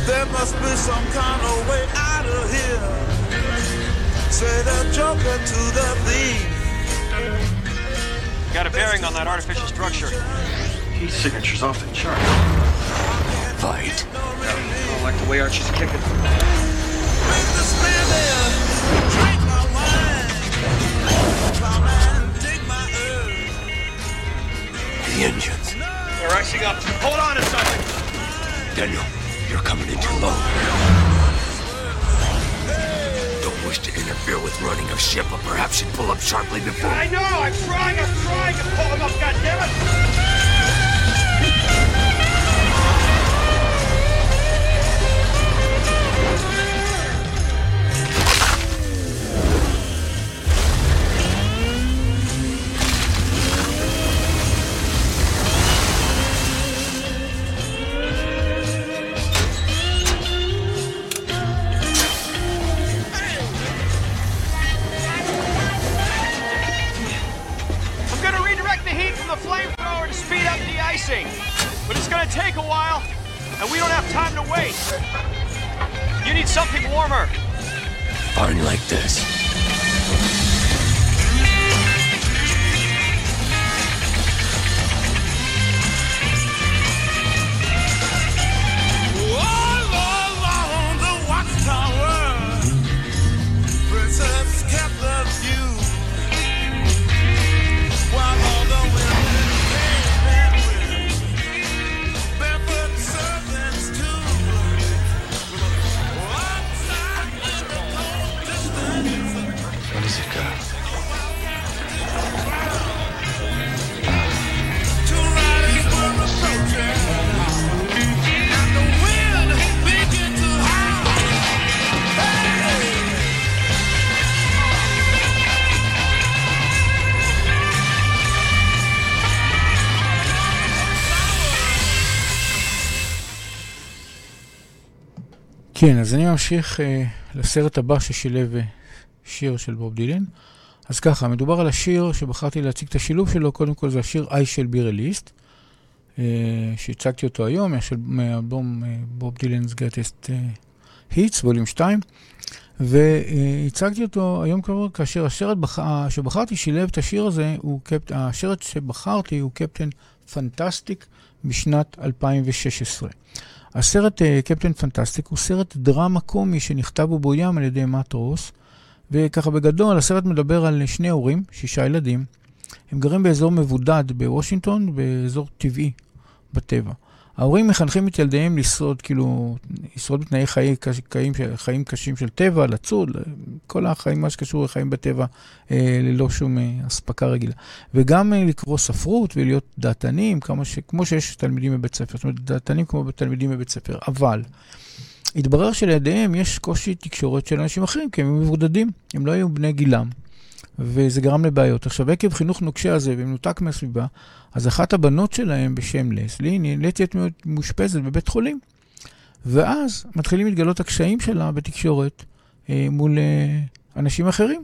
There must be some kind of way out of here. Say the joker to the thief. Got a bearing on that artificial structure. Heat signature's off the chart. Fight. I don't like the way Archie's kicking. Make the stand there. Drink my wine. Come and take my herb. The engines. They're icing up. Hold on a second. Daniel, you're coming in too low. To interfere with running of ship, but perhaps you'd pull up sharply before. I know. I'm trying. I'm trying to pull him up. God gonna take a while, and we don't have time to wait. You need something warmer. Fine like this. כן, אז אני ממשיך אה, לסרט הבא ששילב אה, שיר של בוב דילן. אז ככה, מדובר על השיר שבחרתי להציג את השילוב שלו, קודם כל זה השיר I be released, אה, שהצגתי אותו היום, מהשל- מהאלבום אה, בוב דילנ's Greatest אה, Hits, ווליום 2, והצגתי אותו היום כבר כאשר השרת בח... שבחרתי שילב את השיר הזה, הוא קפט... השרת שבחרתי הוא קפטן פנטסטיק משנת 2016. הסרט uh, קפטן פנטסטיק הוא סרט דרמה קומי שנכתב ובוים על ידי מאט רוס, וככה בגדול, הסרט מדבר על שני הורים, שישה ילדים. הם גרים באזור מבודד בוושינגטון, באזור טבעי, בטבע. ההורים מחנכים את ילדיהם לשרוד, כאילו, לשרוד בתנאי חיים, חיים, חיים קשים של טבע, לצוד, כל החיים, מה שקשור לחיים בטבע, אה, ללא שום אה, אספקה רגילה. וגם אה, לקרוא ספרות ולהיות דעתנים, ש, כמו שיש תלמידים בבית ספר, זאת אומרת, דעתנים כמו תלמידים בבית ספר. אבל התברר שלידיהם יש קושי תקשורת של אנשים אחרים, כי הם מבודדים, הם לא היו בני גילם. וזה גרם לבעיות. עכשיו, עקב חינוך נוקשה הזה ומנותק מהסביבה, אז אחת הבנות שלהם בשם לסלי נאלצת להיות מאושפזת בבית חולים. ואז מתחילים להתגלות הקשיים שלה בתקשורת אה, מול אה, אנשים אחרים.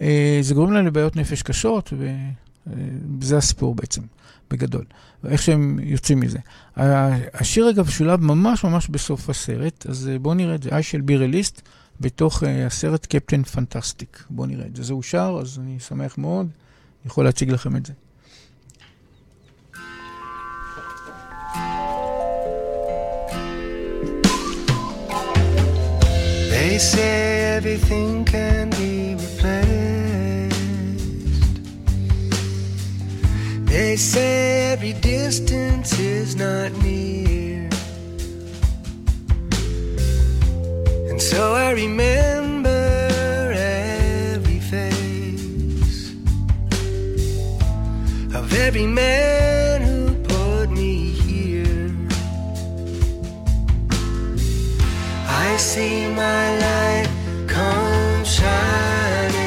אה, זה גורם להם לבעיות נפש קשות, וזה אה, הסיפור בעצם, בגדול. ואיך שהם יוצאים מזה. השיר אגב שולב ממש ממש בסוף הסרט, אז אה, בואו נראה את זה. I shall be released. בתוך uh, הסרט קפטן פנטסטיק. בואו נראה את זה. זה אושר, אז אני שמח מאוד. אני יכול להציג לכם את זה. They say everything can be replaced. They say every distance is not near. And so I remember every face of every man who put me here. I see my light come shining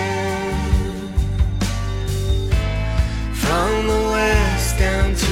from the west down to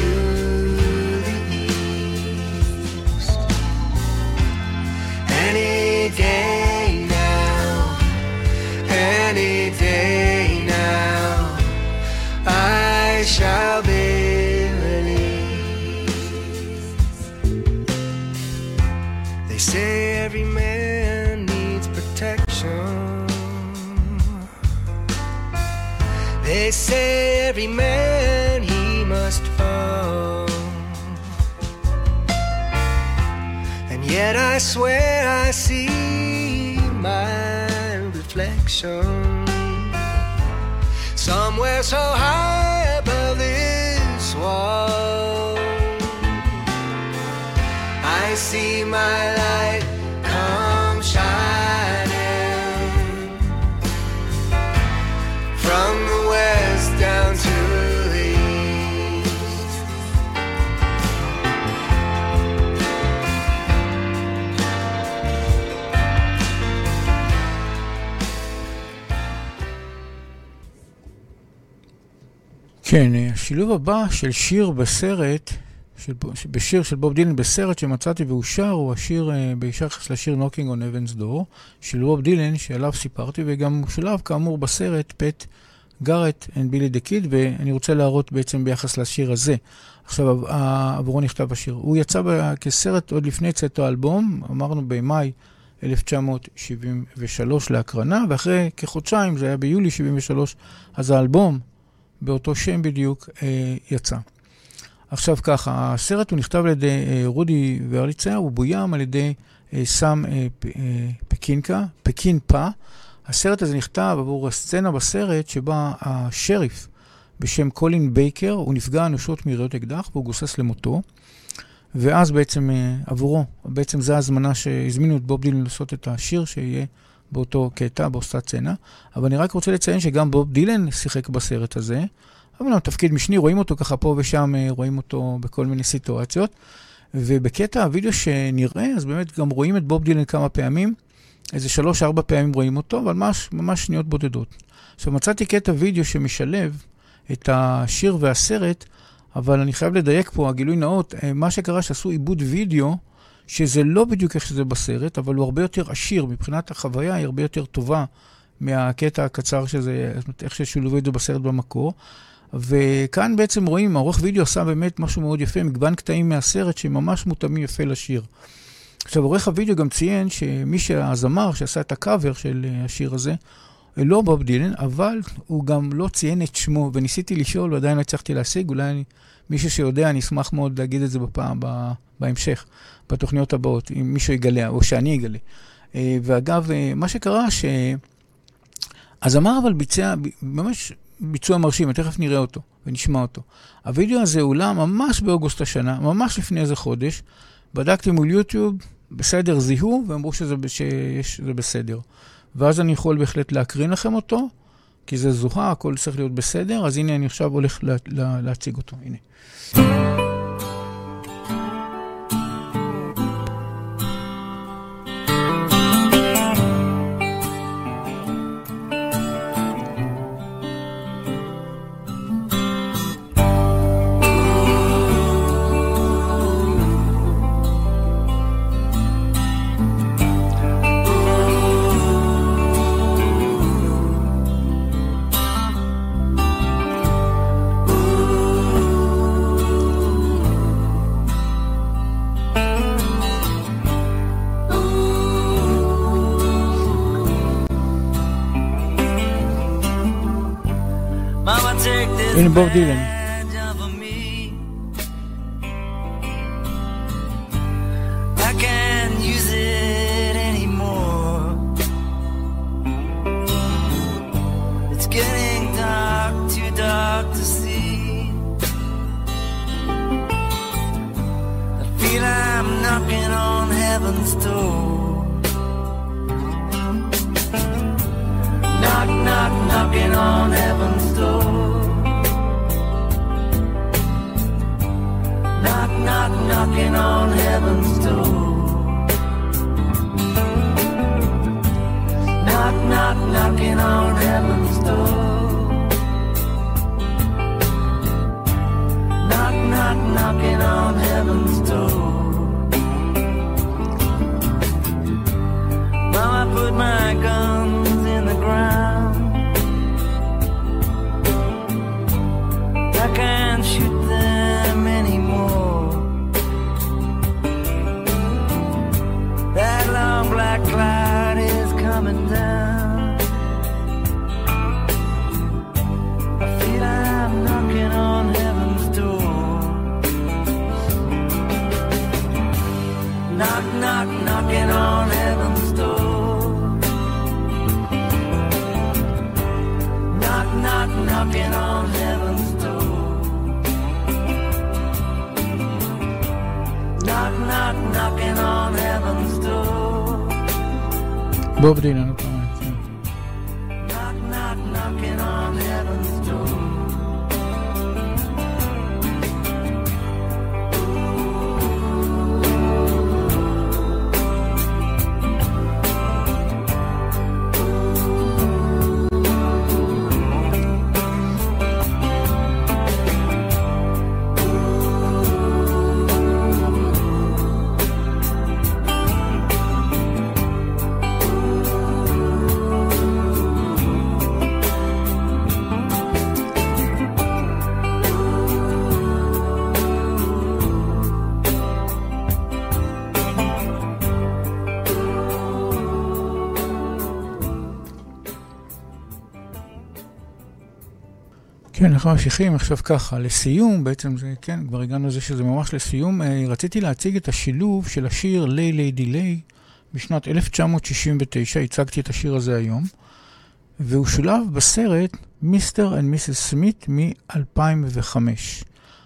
so high כן, אה, השילוב הבא של שיר בסרט, של, בשיר של בוב דילן בסרט שמצאתי ואושר, הוא השיר, אה, ביחס לשיר Knocking on Heaven's Door, של בוב דילן, שעליו סיפרתי, וגם שולב כאמור בסרט פט גארט and בילי דה קיד, ואני רוצה להראות בעצם ביחס לשיר הזה. עכשיו, עבורו נכתב השיר. הוא יצא כסרט עוד לפני צאתו האלבום, אמרנו במאי 1973 להקרנה, ואחרי כחודשיים, זה היה ביולי 73, אז האלבום, באותו שם בדיוק, אה, יצא. עכשיו ככה, הסרט הוא נכתב על ידי אה, רודי ורליצר, הוא בוים על ידי אה, סם אה, פקינקה, פקינפה. הסרט הזה נכתב עבור הסצנה בסרט שבה השריף בשם קולין בייקר, הוא נפגע אנושות מיריות אקדח והוא גוסס למותו. ואז בעצם עבורו, בעצם זו ההזמנה שהזמינו את בוב דילן לעשות את השיר שיהיה באותו קטע, באותה סצנה. אבל אני רק רוצה לציין שגם בוב דילן שיחק בסרט הזה. אבל תפקיד משני, רואים אותו ככה פה ושם, אה, רואים אותו בכל מיני סיטואציות. ובקטע הוידאו שנראה, אז באמת גם רואים את בוב דילן כמה פעמים. איזה שלוש-ארבע פעמים רואים אותו, אבל ממש, ממש שניות בודדות. עכשיו, מצאתי קטע וידאו שמשלב את השיר והסרט, אבל אני חייב לדייק פה, הגילוי נאות, אה, מה שקרה שעשו עיבוד וידאו, שזה לא בדיוק איך שזה בסרט, אבל הוא הרבה יותר עשיר, מבחינת החוויה היא הרבה יותר טובה מהקטע הקצר שזה, זאת אומרת, איך ששולבו את זה בסרט במקור. וכאן בעצם רואים, העורך וידאו עשה באמת משהו מאוד יפה, מגוון קטעים מהסרט שממש מותאמים יפה לשיר. עכשיו, עורך הוידאו גם ציין שמי שהזמר שעשה את הקאבר של אה, השיר הזה, לא בוב דילן, אבל הוא גם לא ציין את שמו, וניסיתי לשאול ועדיין לא הצלחתי להשיג, אולי אני, מישהו שיודע, אני אשמח מאוד להגיד את זה בפעם, בהמשך, בתוכניות הבאות, אם מישהו יגלה, או שאני אגלה. אה, ואגב, אה, מה שקרה, הזמר אבל ביצע, ממש ביצוע מרשים, תכף נראה אותו ונשמע אותו. הווידאו הזה הועלה ממש באוגוסט השנה, ממש לפני איזה חודש. בדקתי מול יוטיוב, בסדר, זיהו, ואמרו שזה, שזה בסדר. ואז אני יכול בהחלט להקרין לכם אותו, כי זה זוהה, הכל צריך להיות בסדר, אז הנה אני עכשיו הולך לה, לה, להציג אותו, הנה. הנה בוב בוב אנחנו ממשיכים עכשיו ככה, לסיום, בעצם זה, כן, כבר הגענו לזה שזה ממש לסיום. אה, רציתי להציג את השילוב של השיר Lay Lady Lay בשנת 1969, הצגתי את השיר הזה היום, והוא שולב בסרט Mr. and Mrs. Smith מ-2005.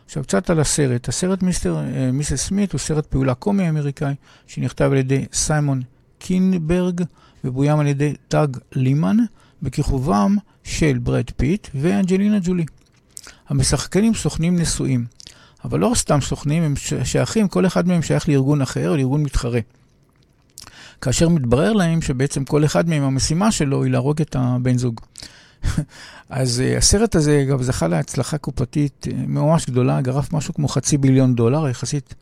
עכשיו קצת על הסרט. הסרט Mr. אה, Mrs. Smith הוא סרט פעולה קומי אמריקאי שנכתב על ידי סיימון קינברג ובוים על ידי דאג לימן בכיכובם של ברד פיט ואנג'לינה ג'ולי. המשחקים סוכנים נשואים, אבל לא סתם סוכנים, הם שייכים, כל אחד מהם שייך לארגון אחר לארגון מתחרה. כאשר מתברר להם שבעצם כל אחד מהם, המשימה שלו היא להרוג את הבן זוג. (laughs) אז אה, הסרט הזה גם זכה להצלחה קופתית אה, ממש גדולה, גרף משהו כמו חצי ביליון דולר, יחסית,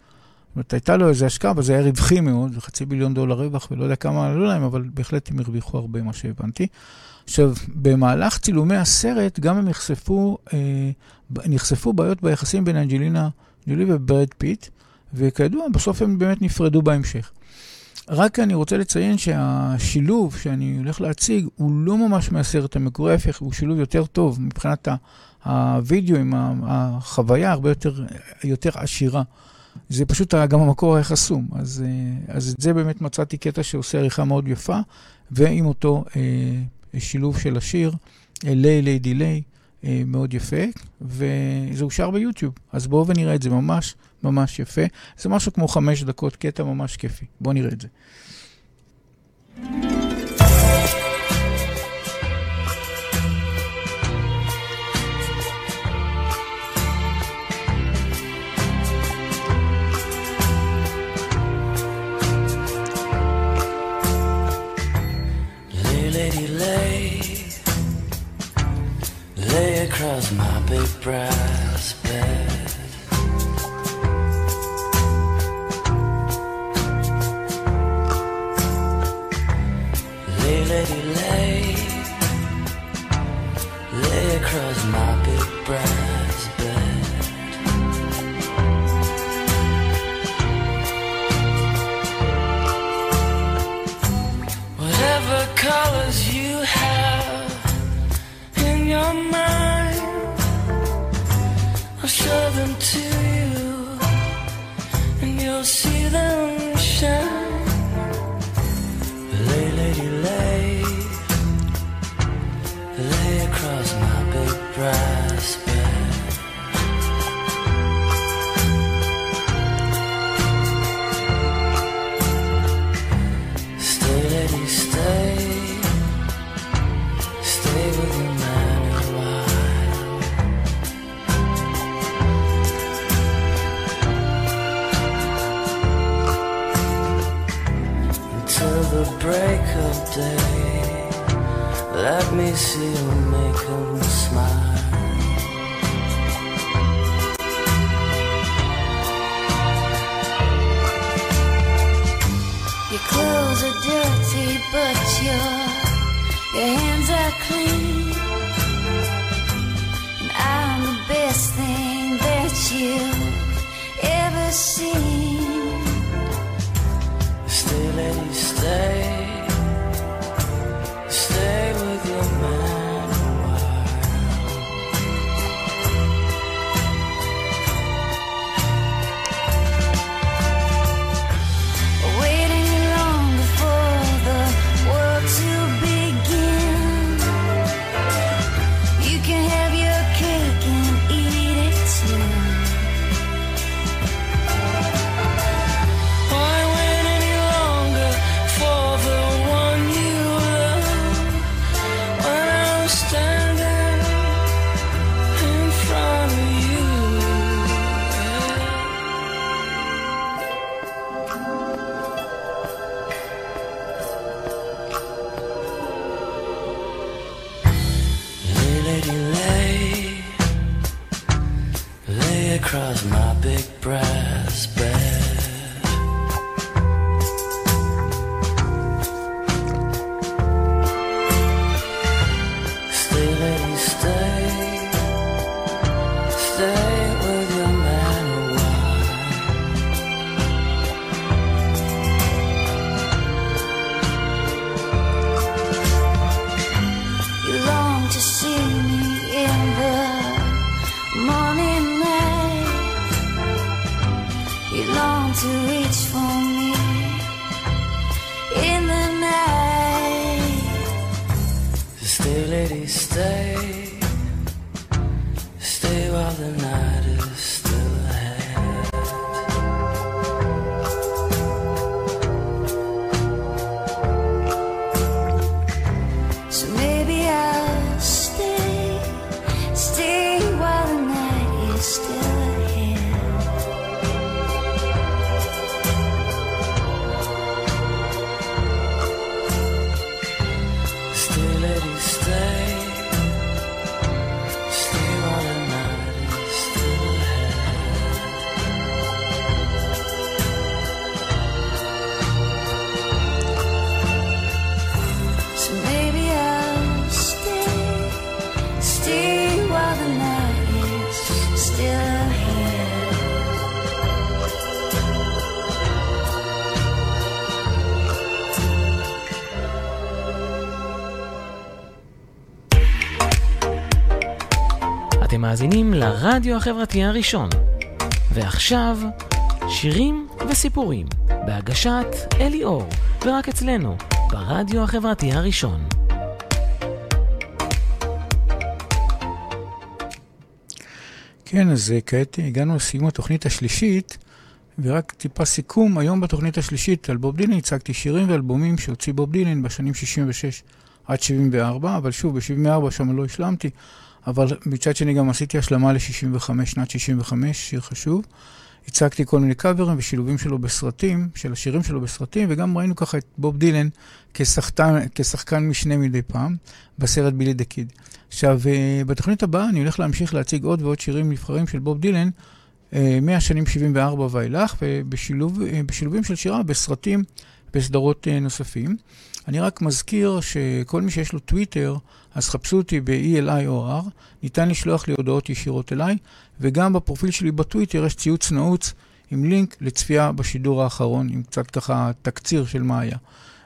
זאת אומרת, הייתה לו איזו השקעה, אבל זה היה רווחי מאוד, חצי ביליון דולר רווח, ולא יודע כמה עלו להם, אבל בהחלט הם הרוויחו הרבה, מה שהבנתי. עכשיו, במהלך צילומי הסרט, גם הם נחשפו, אה, נחשפו בעיות ביחסים בין אנג'לינה ג'ולי וברד פיט, וכידוע, בסוף הם באמת נפרדו בהמשך. רק אני רוצה לציין שהשילוב שאני הולך להציג הוא לא ממש מהסרט המקורי, ההפך, הוא שילוב יותר טוב מבחינת הווידאו עם החוויה הרבה יותר, יותר עשירה. זה פשוט גם המקור היה חסום, אז, אז את זה באמת מצאתי קטע שעושה עריכה מאוד יפה, ועם אותו אה, שילוב של השיר, ליי ליי דיליי, מאוד יפה, וזה אושר ביוטיוב. אז בואו ונראה את זה ממש ממש יפה. זה משהו כמו חמש דקות, קטע ממש כיפי. בואו נראה את זה. across my big brass bed. Lay, lady, lay, lay across my big brass. הרדיו החברתי הראשון. ועכשיו, שירים וסיפורים, בהגשת אלי אור, ורק אצלנו, ברדיו החברתי הראשון. כן, אז אה, כעת הגענו לסיום התוכנית השלישית, ורק טיפה סיכום, היום בתוכנית השלישית על בוב דילן הצגתי שירים ואלבומים שהוציא בוב דילן בשנים 66 עד 74, אבל שוב, ב-74 שם לא השלמתי. אבל מצד שני גם עשיתי השלמה ל-65, שנת 65, שיר חשוב. הצגתי כל מיני קאברים ושילובים שלו בסרטים, של השירים שלו בסרטים, וגם ראינו ככה את בוב דילן כשחקן, כשחקן משנה מדי פעם, בסרט בילי דה קיד. עכשיו, אה, בתוכנית הבאה אני הולך להמשיך להציג עוד ועוד שירים נבחרים של בוב דילן, אה, מהשנים 74 ואילך, ובשילובים של שירה בסרטים, בסדרות אה, נוספים. אני רק מזכיר שכל מי שיש לו טוויטר, אז חפשו אותי ב-ELIOR, ניתן לשלוח לי הודעות ישירות אליי, וגם בפרופיל שלי בטוויטר יש ציוץ נעוץ עם לינק לצפייה בשידור האחרון, עם קצת ככה תקציר של מה היה.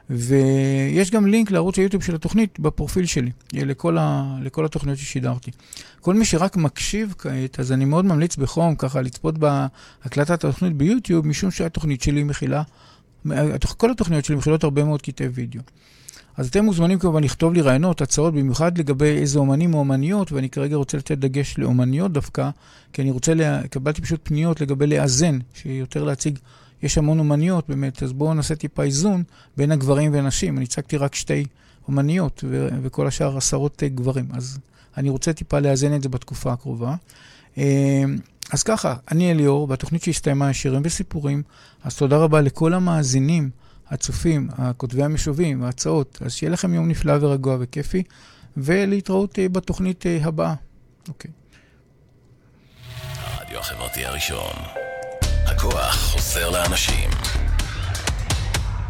ויש גם לינק לערוץ היוטיוב של התוכנית בפרופיל שלי, לכל, ה, לכל התוכניות ששידרתי. כל מי שרק מקשיב כעת, אז אני מאוד ממליץ בחום ככה לצפות בהקלטת התוכנית ביוטיוב, משום שהתוכנית שלי מכילה, כל התוכניות שלי מכילות הרבה מאוד קטעי וידאו. אז אתם מוזמנים כמובן לכתוב לי רעיונות, הצעות, במיוחד לגבי איזה אומנים או אומניות, ואני כרגע רוצה לתת דגש לאומניות דווקא, כי אני רוצה, לה... קבלתי פשוט פניות לגבי לאזן, שיותר להציג, יש המון אומניות באמת, אז בואו נעשה טיפה איזון בין הגברים והנשים. אני הצגתי רק שתי אומניות, ו... וכל השאר עשרות גברים, אז אני רוצה טיפה לאזן את זה בתקופה הקרובה. אז ככה, אני אליאור, והתוכנית שהסתיימה שירים וסיפורים, אז תודה רבה לכל המאזינים. הצופים, הכותבי המשובים, ההצעות. אז שיהיה לכם יום נפלא ורגוע וכיפי, ולהתראות אה, בתוכנית אה, הבאה. אוקיי. הרדיו החברתי הראשון. הכוח חוזר לאנשים.